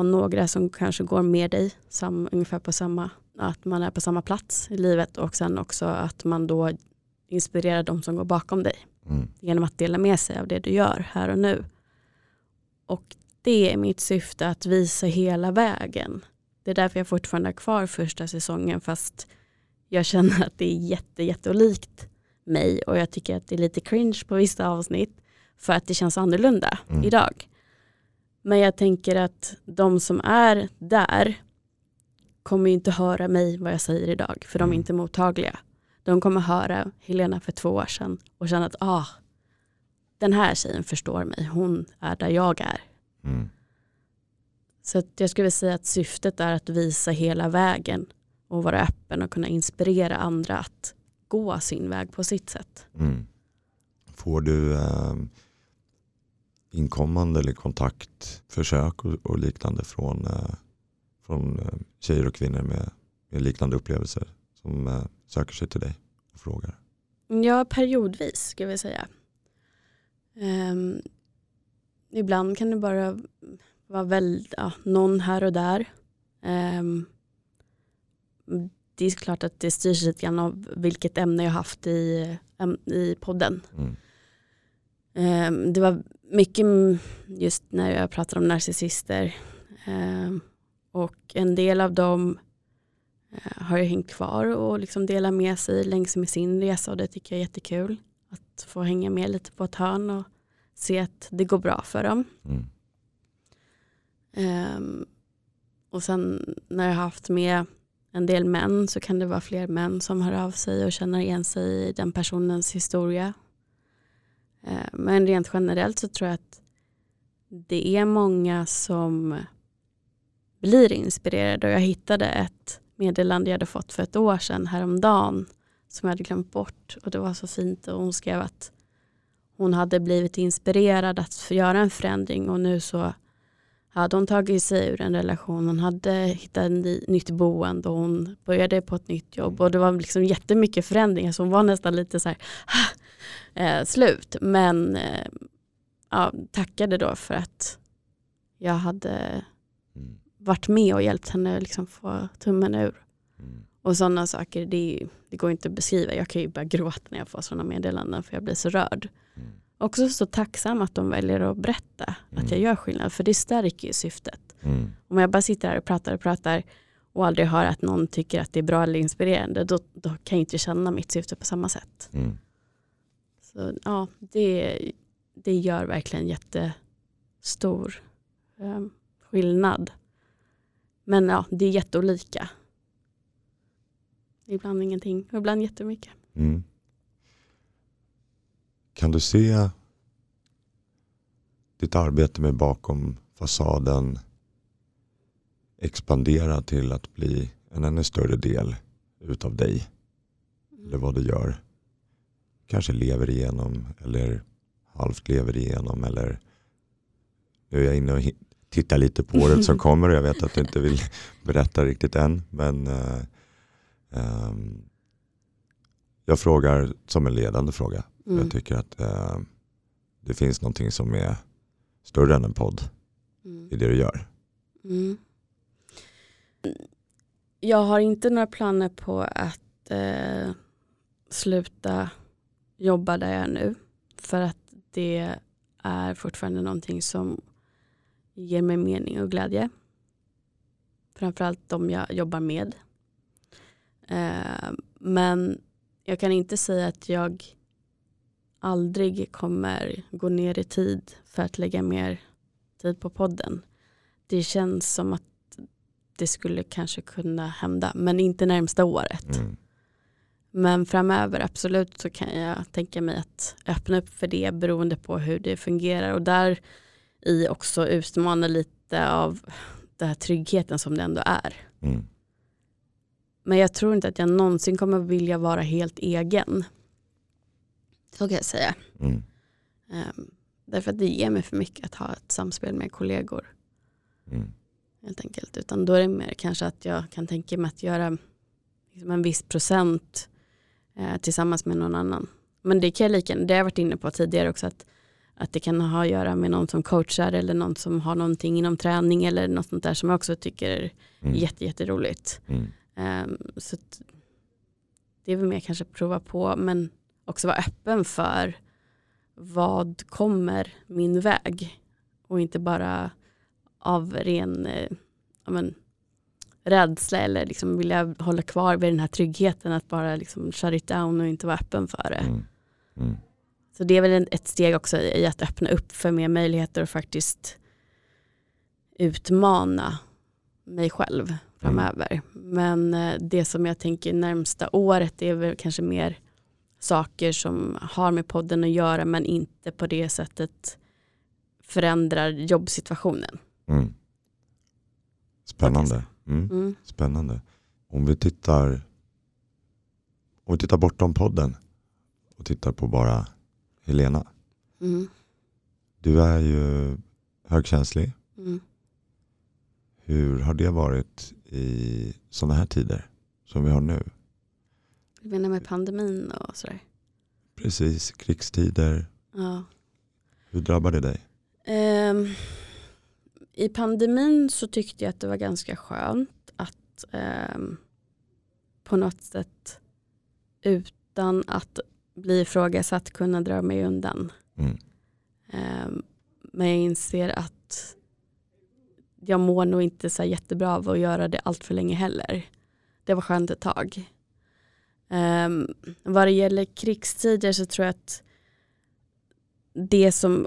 Ha några som kanske går med dig, sam, ungefär på samma, att man är på samma plats i livet och sen också att man då inspirerar de som går bakom dig Mm. genom att dela med sig av det du gör här och nu. Och det är mitt syfte att visa hela vägen. Det är därför jag fortfarande är kvar första säsongen fast jag känner att det är jätte, jätteolikt mig och jag tycker att det är lite cringe på vissa avsnitt för att det känns annorlunda Mm. idag. Men jag tänker att de som är där kommer inte höra mig vad jag säger idag för de är Mm. inte mottagliga. De kommer höra Helena för två år sedan och känna att ah, den här tjejen förstår mig, hon är där jag är. Mm. Så jag skulle säga att syftet är att visa hela vägen och vara öppen och kunna inspirera andra att gå sin väg på sitt sätt. Mm. Får du eh, inkommande eller kontaktförsök och, och liknande från, eh, från eh, tjejer och kvinnor med, med liknande upplevelser som eh, söker sig till dig och frågar? Ja, periodvis skulle jag säga. Ehm, ibland kan det bara vara väl, ja, någon här och där. Ehm, det är klart att det styrs lite grann av vilket ämne jag haft i, i podden. Mm. Ehm, det var mycket just när jag pratar om narcissister. Ehm, och en del av dem eh, har ju hängt kvar och liksom delar med sig längs med sin resa och det tycker jag är jättekul. Att få hänga med lite på ett hörn och se att det går bra för dem. Mm. Um, och sen när jag har haft med en del män så kan det vara fler män som hör av sig och känner igen sig i den personens historia. Eh, men rent generellt så tror jag att det är många som blir inspirerade. Och jag hittade ett meddelande jag hade fått för ett år sedan häromdagen som jag hade glömt bort. Och det var så fint och hon skrev att hon hade blivit inspirerad att göra en förändring. Och nu så hade hon tagit sig ur en relation, hon hade hittat ett nytt boende och hon började på ett nytt jobb. Och det var liksom jättemycket förändringar så hon var nästan lite så här, äh, slut. Men äh, ja, tackade då för att jag hade mm. varit med och hjälpt henne att liksom få tummen ur. Mm. Och sådana saker, det, det, går inte att beskriva. Jag kan ju bara gråta när jag får sådana meddelanden för jag blir så rörd. Mm. Också så tacksam att de väljer att berätta mm. att jag gör skillnad, för det stärker ju syftet. Mm. Om jag bara sitter här och pratar och pratar och aldrig hör att någon tycker att det är bra eller inspirerande, då, då kan jag inte känna mitt syfte på samma sätt. Mm. Så ja, det, det gör verkligen jättestor eh, skillnad. Men ja, det är jätteolika. Ibland ingenting, och ibland jättemycket. Mm. Kan du se ditt arbete med bakom fasaden expandera till att bli en ännu större del utav dig? Mm. Eller vad du gör? Kanske lever igenom eller halvt lever igenom eller nu är jag inne och tittar lite på året som kommer och jag vet att du inte vill berätta riktigt än men uh, um, jag frågar som en ledande fråga. Mm. Jag tycker att uh, det finns någonting som är större än en podd mm. i det du gör. Mm. Jag har inte några planer på att uh, sluta jobba där jag är nu. För att det är fortfarande någonting som ger mig mening och glädje. Framförallt de jag jobbar med. Eh, men jag kan inte säga att jag aldrig kommer gå ner i tid för att lägga mer tid på podden. Det känns som att det skulle kanske kunna hända, men inte närmsta året. Mm. Men framöver absolut så kan jag tänka mig att öppna upp för det beroende på hur det fungerar och där i också utmana lite av den här tryggheten som det ändå är. Mm. Men jag tror inte att jag någonsin kommer vilja vara helt egen. Så kan jag säga. Mm. Um, därför att det ger mig för mycket att ha ett samspel med kollegor. Mm. Helt enkelt. Utan då är det mer kanske att jag kan tänka mig att göra liksom en viss procent eh, tillsammans med någon annan. Men det kan jag lika, det har jag varit inne på tidigare också, att, att det kan ha att göra med någon som coachar eller någon som har någonting inom träning eller något sånt där som jag också tycker är mm. jätte, jätteroligt. Mm. Um, så det är väl mer kanske prova på men också vara öppen för vad kommer min väg och inte bara av ren eh, men, rädsla eller liksom vilja hålla kvar vid den här tryggheten att bara liksom shut it down och inte vara öppen för det. Mm. Mm. Så det är väl ett steg också i att öppna upp för mer möjligheter och faktiskt utmana mig själv framöver. Mm. Men eh, det som jag tänker närmsta året är väl kanske mer saker som har med podden att göra men inte på det sättet förändrar jobbsituationen. Mm. Spännande. Mm. Mm. Spännande. Om vi tittar om vi tittar bortom podden och tittar på bara Helena. Mm. Du är ju högkänslig. Mm. Hur har det varit i sådana här tider som vi har nu? Du menar med pandemin och sådär? Precis, krigstider. Ja. Hur drabbar det dig? Um, i pandemin så tyckte jag att det var ganska skönt att eh, på något sätt utan att bli ifrågasatt kunna dra mig undan. Mm. Eh, men jag inser att jag mår nog inte så jättebra av att göra det allt för länge heller. det var skönt ett tag. Um, vad det gäller krigstider så tror jag att det som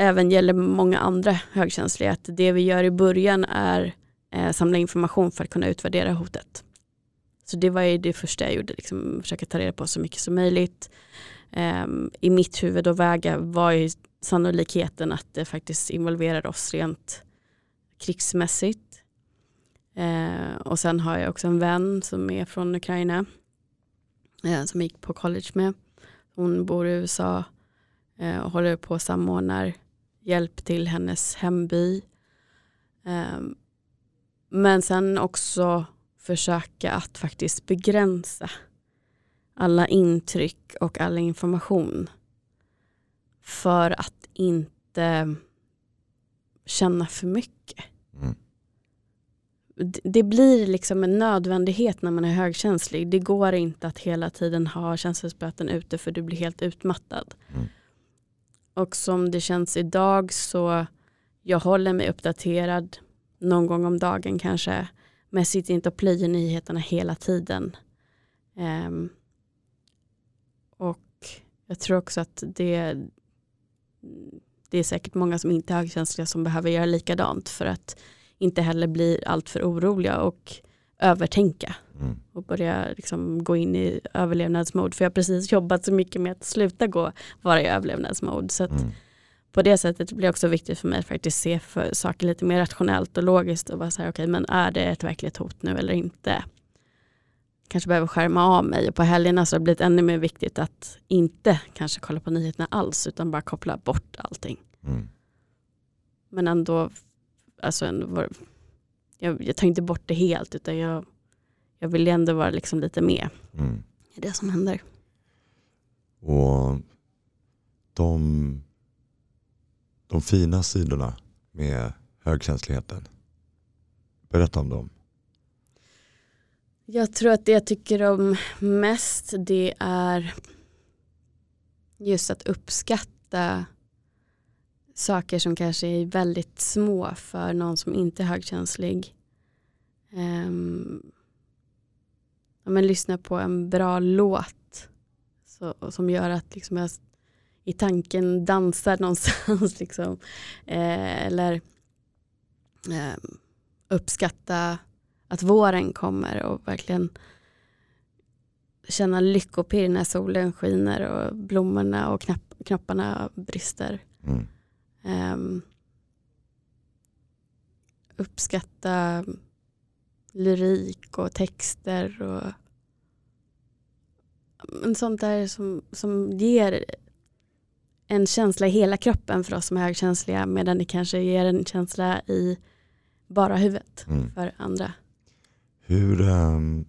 även gäller många andra högkänsliga, att det vi gör i början är eh, samla information för att kunna utvärdera hotet. Så det var ju det första jag gjorde, liksom, försöka ta reda på så mycket som möjligt. Eh, I mitt huvud och väga var ju sannolikheten att det faktiskt involverar oss rent krigsmässigt. Eh, och sen har jag också en vän som är från Ukraina eh, som jag gick på college med. Hon bor i USA eh, och håller på att samordnar hjälp till hennes hemby. Um, men sen också försöka att faktiskt begränsa alla intryck och all information. För att inte känna för mycket. Mm. Det blir liksom en nödvändighet när man är högkänslig. Det går inte att hela tiden ha känselspröten ute för du blir helt utmattad. Mm. Och som det känns idag så jag håller mig uppdaterad någon gång om dagen kanske. Men jag sitter inte och plöjer nyheterna hela tiden. Um, och jag tror också att det, det är säkert många som inte är högkänsliga som behöver göra likadant för att inte heller bli alltför oroliga och övertänka mm. och börja liksom gå in i överlevnadsmode. För jag har precis jobbat så mycket med att sluta gå, vara i överlevnadsmode. Så mm. på det sättet blir det också viktigt för mig att faktiskt se för saker lite mer rationellt och logiskt och vara så här, okej okay, men är det ett verkligt hot nu eller inte? kanske behöver skärma av mig och på helgerna så har det blivit ännu mer viktigt att inte kanske kolla på nyheterna alls utan bara koppla bort allting. Mm. Men ändå, alltså ändå jag, jag tar inte bort det helt utan jag, jag vill ändå vara liksom lite med mm. i det som händer. Och de, de fina sidorna med högkänsligheten, berätta om dem. Jag tror att det jag tycker om mest det är just att uppskatta saker som kanske är väldigt små för någon som inte är högkänslig. Um, ja, men lyssna på en bra låt så, som gör att liksom jag i tanken dansar någonstans. Liksom. Eh, eller eh, uppskatta att våren kommer och verkligen känna lyckopirr när solen skiner och blommorna och knapp, knopparna brister. Mm. Um, uppskatta lyrik och texter och men sånt där som, som ger en känsla i hela kroppen för oss som är högkänsliga medan det kanske ger en känsla i bara huvudet mm. för andra. Hur, um,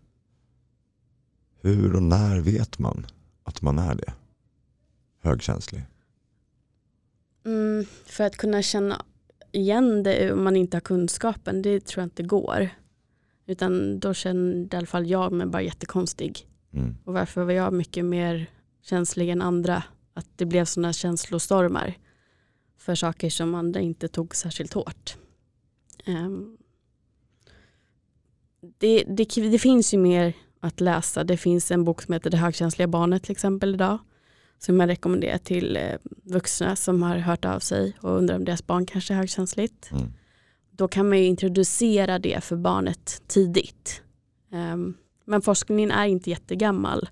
hur och när vet man att man är det? Högkänslig? Mm, för att kunna känna igen det om man inte har kunskapen, det tror jag inte går. Utan då kände i alla fall jag mig bara jättekonstig. Mm. Och varför var jag mycket mer känslig än andra? Att det blev sådana känslostormar för saker som andra inte tog särskilt hårt. Um, det, det, det, finns ju mer att läsa. Det finns en bok som heter Det högkänsliga barnet till exempel idag. Som jag rekommenderar till eh, vuxna som har hört av sig och undrar om deras barn kanske är högkänsligt. Mm. Då kan man ju introducera det för barnet tidigt. Um, men forskningen är inte jättegammal.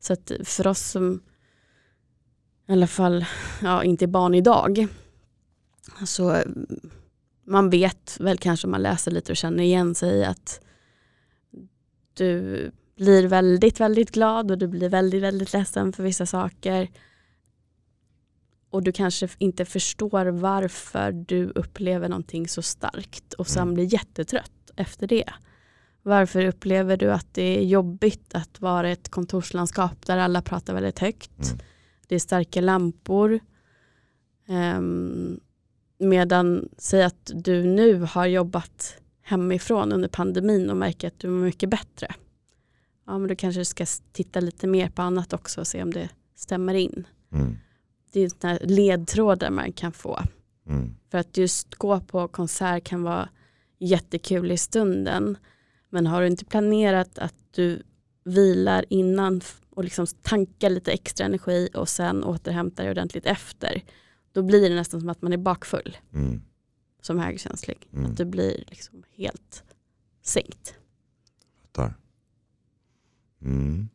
Så att för oss som i alla fall ja, inte är barn idag. Så man vet väl kanske om man läser lite och känner igen sig att du blir väldigt, väldigt glad och du blir väldigt, väldigt ledsen för vissa saker. Och du kanske inte förstår varför du upplever någonting så starkt och sen mm. blir jättetrött efter det. Varför upplever du att det är jobbigt att vara ett kontorslandskap där alla pratar väldigt högt? Mm. Det är starka lampor. Um, medan, säg att du nu har jobbat hemifrån under pandemin och märker att du mår mycket bättre. Ja, men då kanske du ska titta lite mer på annat också och se om det stämmer in. Mm. Det är sådana ledtrådar man kan få. Mm. För att just gå på konsert kan vara jättekul i stunden. Men har du inte planerat att du vilar innan och liksom tankar lite extra energi och sen återhämtar dig ordentligt efter, då blir det nästan som att man är bakfull Mm. som högkänslig. Mm. Att du blir liksom helt sänkt. Mm.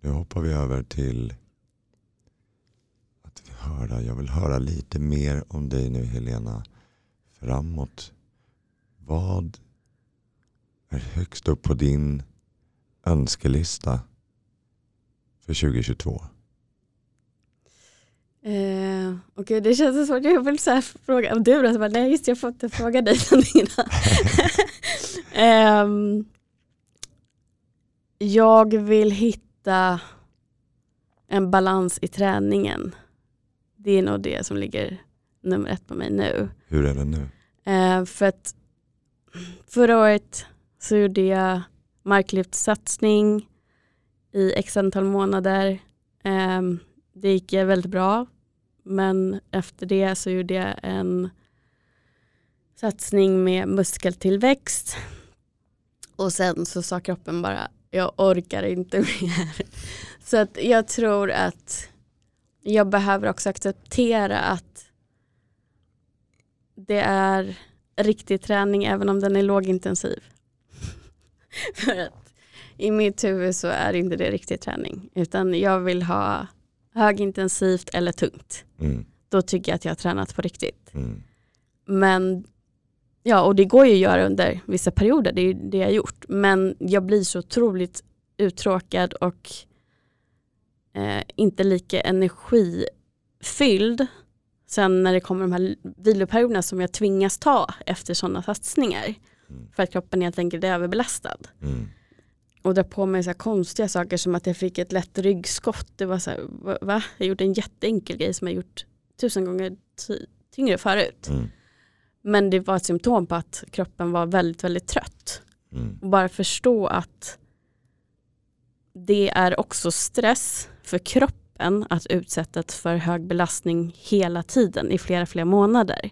Nu hoppar vi över till att höra. Jag vill höra lite mer om dig nu Helena. Framåt. Vad är högst upp på din önskelista för 2022? Eh, Okej, det känns som att jag vill så här fråga om du då, så bara, nej just jag får inte fråga dig. Ehm, jag vill hitta en balans i träningen. Det är nog det som ligger nummer ett på mig nu. Hur är det nu? Eh, för att förra året så gjorde jag marklyftsatsning i x antal månader. Eh, det gick väldigt bra. Men efter det så gjorde jag en satsning med muskeltillväxt. Och sen så sa kroppen bara, jag orkar inte mer. Så att jag tror att jag behöver också acceptera att det är riktig träning även om den är lågintensiv. För att i mitt huvud så är inte det riktig träning. Utan jag vill ha högintensivt eller tungt. Mm. Då tycker jag att jag har tränat på riktigt. Mm. Men ja, och det går ju att göra under vissa perioder, det är det jag har gjort. Men jag blir så otroligt uttråkad och eh, inte lika energifylld sen när det kommer de här viloperioderna som jag tvingas ta efter sådana satsningar. Mm. För att kroppen helt enkelt är överbelastad. Mm. Och dra på mig så här konstiga saker som att jag fick ett lätt ryggskott. Det var så här, va? Jag gjorde en jätteenkel grej som jag gjort tusen gånger ty- tyngre förut. Mm. Men det var ett symptom på att kroppen var väldigt, väldigt trött. Mm. Och bara förstå att det är också stress för kroppen att utsättas för hög belastning hela tiden i flera, flera månader.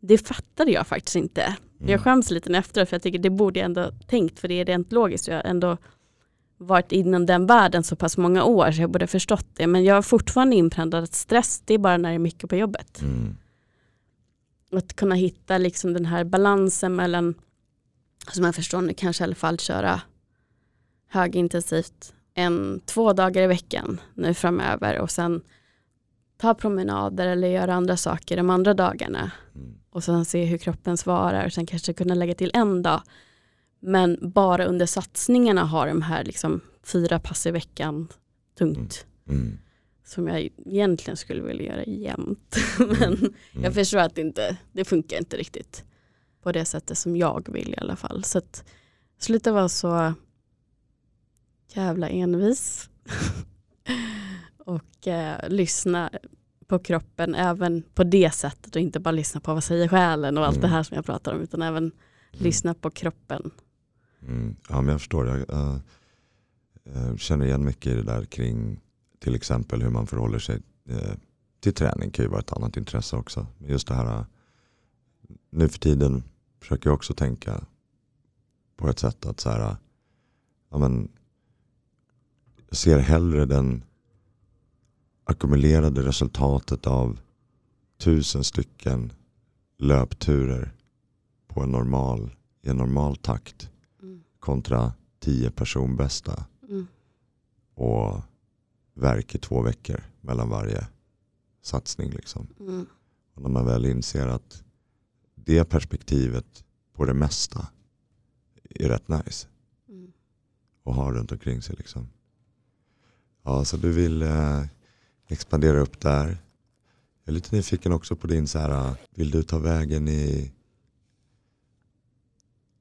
Det fattade jag faktiskt inte. Mm. Jag skäms lite efteråt för jag tycker det borde jag ändå tänkt för det är rent logiskt. Jag har ändå varit inom den världen så pass många år så jag borde förstått det. Men jag är fortfarande inpräntad att stress det är bara när det är mycket på jobbet. Mm. Att kunna hitta liksom den här balansen mellan, som jag förstår nu kanske i alla fall köra högintensivt en, två dagar i veckan nu framöver och sen ta promenader eller göra andra saker de andra dagarna Mm. och sen se hur kroppen svarar och sen kanske kunna lägga till en dag. Men bara under satsningarna har de här liksom fyra pass i veckan tungt Mm. Som jag egentligen skulle vilja göra jämt. Men Mm. jag förstår att det inte, det funkar inte riktigt på det sättet som jag vill i alla fall. Så att sluta vara så jävla envis och eh, lyssna på kroppen även på det sättet och inte bara lyssna på vad säger själen och allt Mm. det här som jag pratar om utan även lyssna på kroppen. Mm. Ja men jag förstår. Jag eh, eh, känner igen mycket i det där kring till exempel hur man förhåller sig eh, till träning. kan ju vara ett annat intresse också. Men just det här eh, nu för tiden försöker jag också tänka på ett sätt att så här, eh, ja, men, jag ser hellre den ackumulerade resultatet av tusen stycken löpturer på en normal, i en normal takt Mm. kontra 10 personbästa Mm. och verk i två veckor mellan varje satsning. Liksom. Mm. Och när man väl inser att det perspektivet på det mesta är rätt nice Mm. att ha runt omkring sig. Liksom. Ja, så du vill eh, expandera upp där. Jag är lite nyfiken också på din, så här, vill du ta vägen i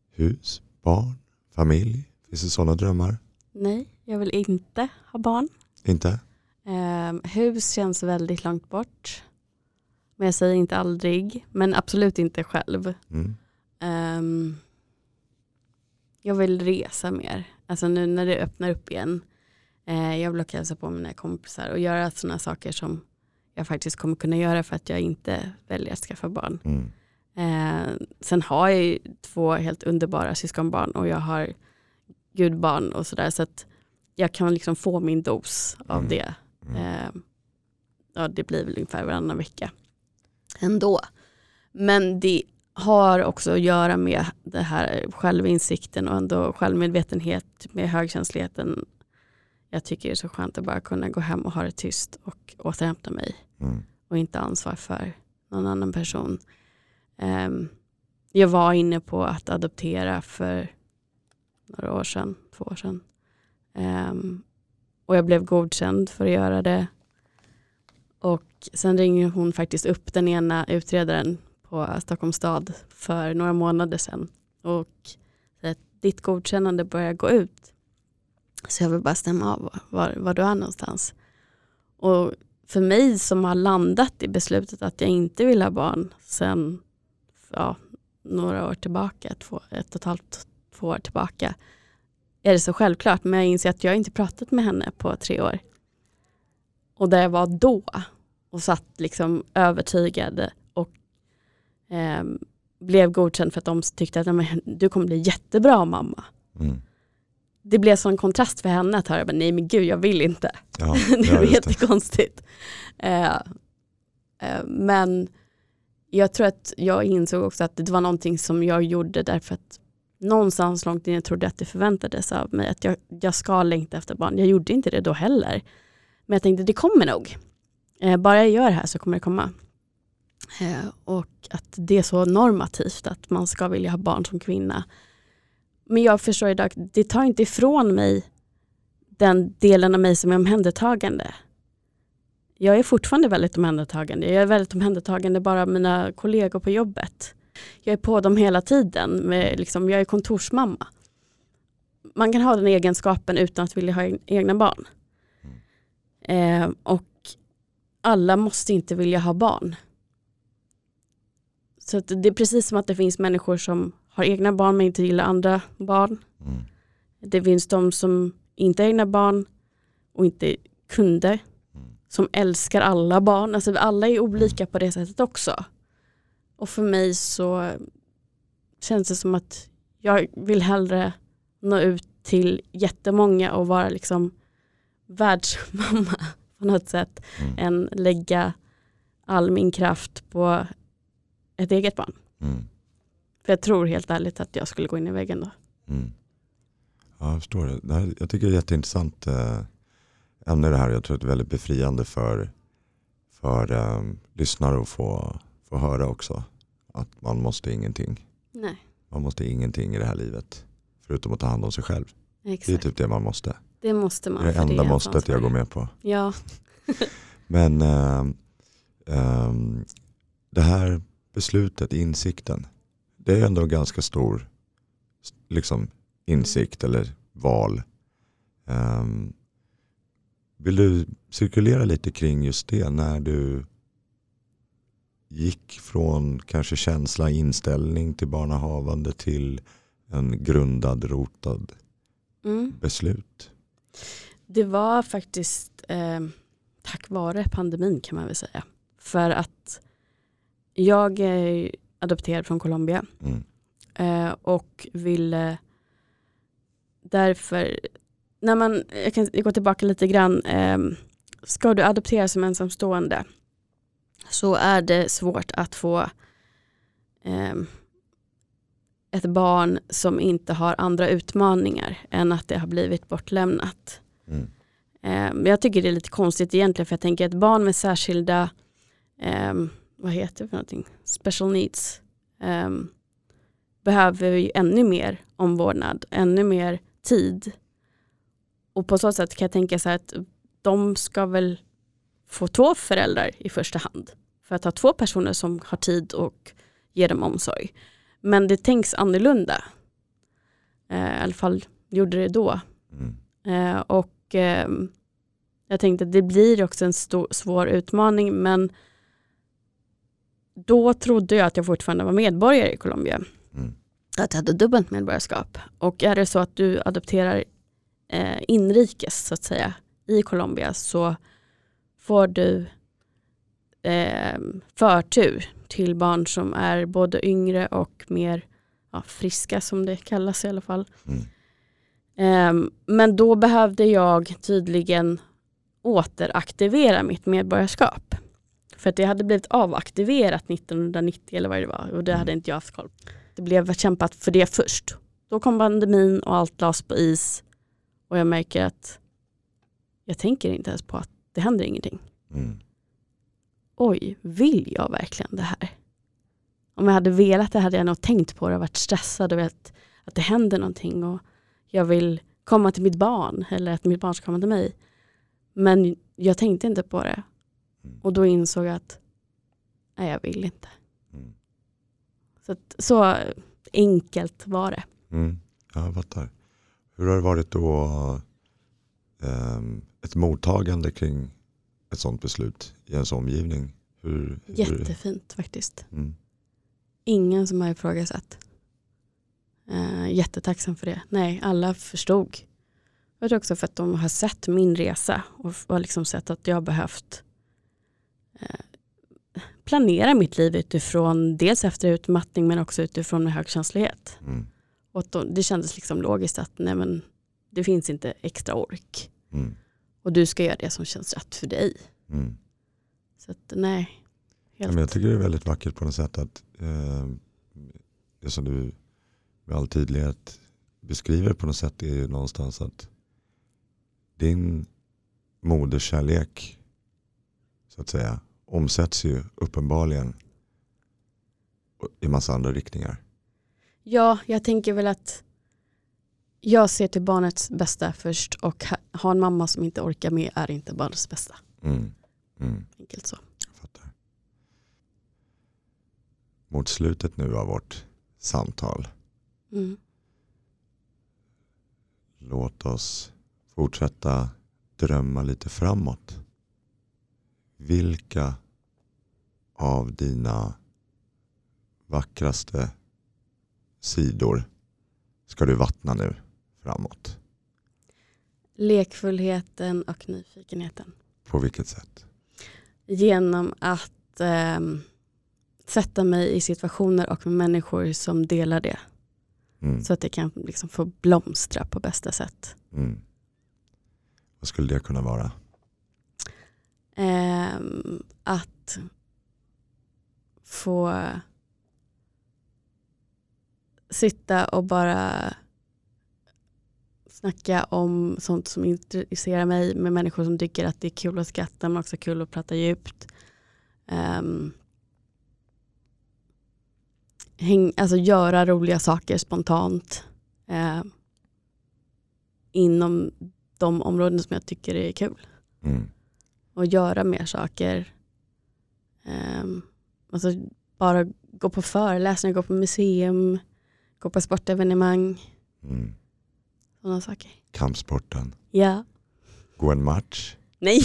hus, barn, familj? Finns det sådana drömmar? Nej, jag vill inte ha barn. Inte? Ehm, hus känns väldigt långt bort. Men jag säger inte aldrig, men absolut inte själv. Mm. Ehm, jag vill resa mer. Alltså nu när det öppnar upp igen. Eh, jag vill åka hälsa på mina kompisar och göra sådana saker som jag faktiskt kommer kunna göra för att jag inte väljer att skaffa barn. Mm. Eh, sen har jag ju två helt underbara syskonbarn och jag har gudbarn och sådär så att jag kan liksom få min dos av Mm. det. Eh, ja, det blir väl ungefär varannan vecka ändå. Men det har också att göra med det här självinsikten och ändå självmedvetenhet med högkänsligheten. Jag tycker det är så skönt att bara kunna gå hem och ha det tyst och återhämta mig Mm. och inte ansvar för någon annan person. Ehm, jag var inne på att adoptera för några år sedan, två år sedan. Um, och jag blev godkänd för att göra det. Och sen ringer hon faktiskt upp den ena utredaren på Stockholms stad för några månader sedan och säger att ditt godkännande börjar gå ut. Så jag vill bara stämma av var, var du är någonstans. Och för mig som har landat i beslutet att jag inte vill ha barn sen ja, några år tillbaka, två, ett och ett halvt, två år tillbaka, är det så självklart. Men jag inser att jag inte pratat med henne på tre år. Och där jag var då och satt liksom övertygad och ehm, blev godkänd för att de tyckte att "Nej, men, du kommer bli jättebra mamma. Mm. Det blev sån kontrast för henne att höra, nej men gud jag vill inte. Ja, det var jättekonstigt. Eh, eh, men jag tror att jag insåg också att det var någonting som jag gjorde därför att någonstans långt innan jag trodde att det förväntades av mig att jag, jag ska längta efter barn. Jag gjorde inte det då heller. Men jag tänkte det kommer nog. Eh, bara jag gör det här så kommer det komma. Eh, och att det är så normativt att man ska vilja ha barn som kvinna. Men jag förstår idag, det tar inte ifrån mig den delen av mig som är omhändertagande. Jag är fortfarande väldigt omhändertagande. Jag är väldigt omhändertagande bara av mina kollegor på jobbet. Jag är på dem hela tiden. Med, liksom, jag är kontorsmamma. Man kan ha den egenskapen utan att vilja ha egna barn. Eh, och alla måste inte vilja ha barn. Så att det är precis som att det finns människor som har egna barn men inte gillar andra barn. Mm. Det finns de som inte har egna barn och inte kunde. Mm. Som älskar alla barn. Alltså alla är olika på det sättet också. Och för mig så känns det som att jag vill hellre nå ut till jättemånga och vara liksom världsmamma på något sätt Mm. än lägga all min kraft på ett eget barn. Mm. För jag tror helt ärligt att jag skulle gå in i väggen då. Mm. Ja, jag förstår det. det här, jag tycker det är jätteintressant eh, ämne det här. Jag tror att det är väldigt befriande för, för eh, lyssnare att få, få höra också. Att man måste ingenting. Nej, Man måste ingenting i det här livet. Förutom att ta hand om sig själv. Det är exakt. typ det man måste. Det måste man. Det är det enda är måstet jag går med på. Ja, Men eh, ehm, det här beslutet, insikten. Det är ändå en ganska stor liksom, insikt eller val. Ehm, vill du cirkulera lite kring just det när du gick från kanske känsla, inställning till barnahavande till en grundad, rotad mm. beslut? det var faktiskt eh, tack vare pandemin kan man väl säga. För att jag är adopterad från Colombia Mm. eh, och ville därför, när man, jag kan gå tillbaka lite grann, eh, ska du adoptera som ensamstående så är det svårt att få eh, ett barn som inte har andra utmaningar än att det har blivit bortlämnat. Mm. Eh, jag tycker det är lite konstigt egentligen för jag tänker ett barn med särskilda, eh, vad heter det för någonting, special needs, eh, behöver ju ännu mer omvårdnad, ännu mer tid. Och på så sätt kan jag tänka så här att de ska väl få två föräldrar i första hand. För att ha två personer som har tid och ger dem omsorg. Men det tänks annorlunda. Eh, I alla fall gjorde det då. Mm. Eh, och ehm, jag tänkte att det blir också en stor, svår utmaning men då trodde jag att jag fortfarande var medborgare i Colombia. Mm. Att jag hade dubbelt medborgarskap. Och är det så att du adopterar eh, inrikes så att säga i Colombia så får du eh, förtur till barn som är både yngre och mer ja, friska som det kallas i alla fall. Mm. Eh, men då behövde jag tydligen återaktivera mitt medborgarskap. För att det hade blivit avaktiverat 1990 eller vad det var och det hade inte jag haft koll på. Det blev kämpat för det först. Då kom pandemin och allt lades på is och jag märker att jag tänker inte ens på att det händer ingenting. Mm. Oj, vill jag verkligen det här? Om jag hade velat det hade jag nog tänkt på det och varit stressad och vet att det händer någonting och jag vill komma till mitt barn eller att mitt barn ska komma till mig. Men jag tänkte inte på det. Mm. Och då insåg jag att nej, jag vill inte. Mm. Så, att, så enkelt var det. Mm. Ja, jag fattar. Hur har det varit då ehm, ett mottagande kring ett sådant beslut i ens omgivning? Hur, hur, Jättefint faktiskt. Mm. Ingen som har ifrågasatt. Uh, jättetacksam för det. Nej, alla förstod. Jag tror också för att de har sett min resa och har liksom sett att jag har behövt eh, planera mitt liv utifrån dels efter utmattning men också utifrån högkänslighet. Mm. Och då, det kändes liksom logiskt att nej men, det finns inte extra ork. Mm. Och du ska göra det som känns rätt för dig. Mm. Så att nej. Helt. jag tycker det är väldigt vackert på något sätt att eh, det som du med all tydlighet beskriver på något sätt är ju någonstans att din moderskärlek så att säga omsätts ju uppenbarligen i massa andra riktningar. Ja, jag tänker väl att jag ser till barnets bästa först och ha, ha en mamma som inte orkar med är inte barnets bästa. Mm. Mm. Enkelt så. Jag fattar. Mot slutet nu av vårt samtal Mm. Låt oss fortsätta drömma lite framåt. Vilka av dina vackraste sidor ska du vattna nu framåt? Lekfullheten och nyfikenheten. På vilket sätt? Genom att ehm, sätta mig i situationer och med människor som delar det. Mm. Så att det kan liksom få blomstra på bästa sätt. Mm. Vad skulle det kunna vara? Ehm, att få sitta och bara snacka om sånt som intresserar mig med människor som tycker att det är kul att skratta men också kul att prata djupt. Ehm, häng, alltså göra roliga saker spontant ehm, inom de områden som jag tycker är kul Mm. och göra mer saker. Um, alltså bara gå på föreläsningar, gå på museum, gå på sportevenemang. Mm. Sådana saker. Kampsporten. Ja. Gå en match. Nej.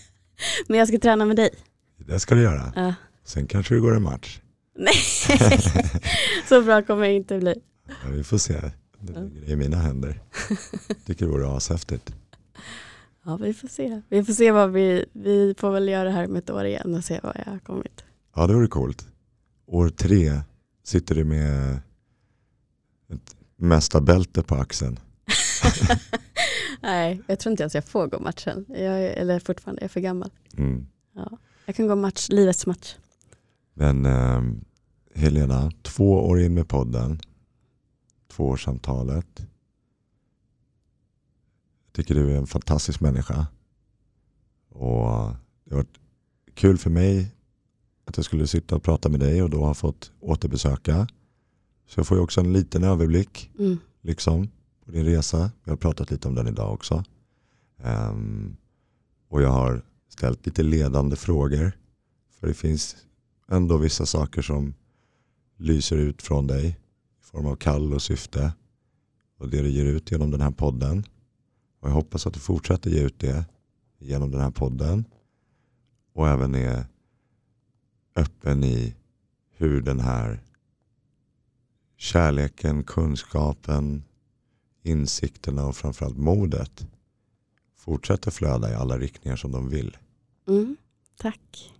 Men jag ska träna med dig. Det ska du göra. Ja. Sen kanske du går en match. Nej. Så bra kommer jag inte bli. Ja, vi får se. Det ligger i mina händer. Tycker det vore ashäftigt. Ja vi får se. Vi får se vad vi, vi får väl göra det här med ett år igen och se vad jag har kommit. Ja det vore coolt. År tre sitter du med ett mästarbälte på axeln. Nej, jag tror inte ens jag får gå matchen. Jag är, eller fortfarande, jag är för gammal. Mm. Jag kan gå match, livets match. Men eh, Helena, två år in med podden. Tvåårssamtalet. Jag tycker du är en fantastisk människa. Och det har varit kul för mig att jag skulle sitta och prata med dig och då ha fått återbesöka. Så jag får ju också en liten överblick Mm. liksom, på din resa. Vi har pratat lite om den idag också. Um, och jag har ställt lite ledande frågor. För det finns ändå vissa saker som lyser ut från dig i form av kall och syfte. Och det du ger ut genom den här podden. Och jag hoppas att du fortsätter ge ut det genom den här podden. Och även är öppen i hur den här kärleken, kunskapen, insikterna och framförallt modet fortsätter flöda i alla riktningar som de vill. Mm. Tack.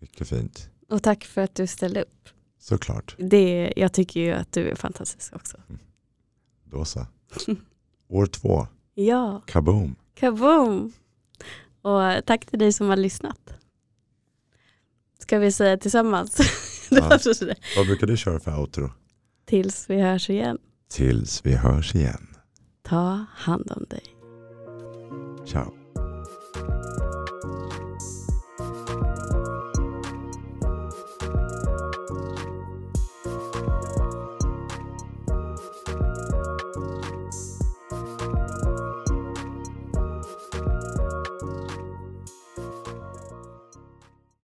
Mycket fint. Och tack för att du ställde upp. Såklart. Det, jag tycker ju att du är fantastisk också. Då så. År två. Ja, Kaboom. kaboom! Och tack till dig som har lyssnat. Ska vi säga tillsammans? Ja. Vad brukar du köra för outro? Tills vi hörs igen. Tills vi hörs igen. Ta hand om dig. Ciao.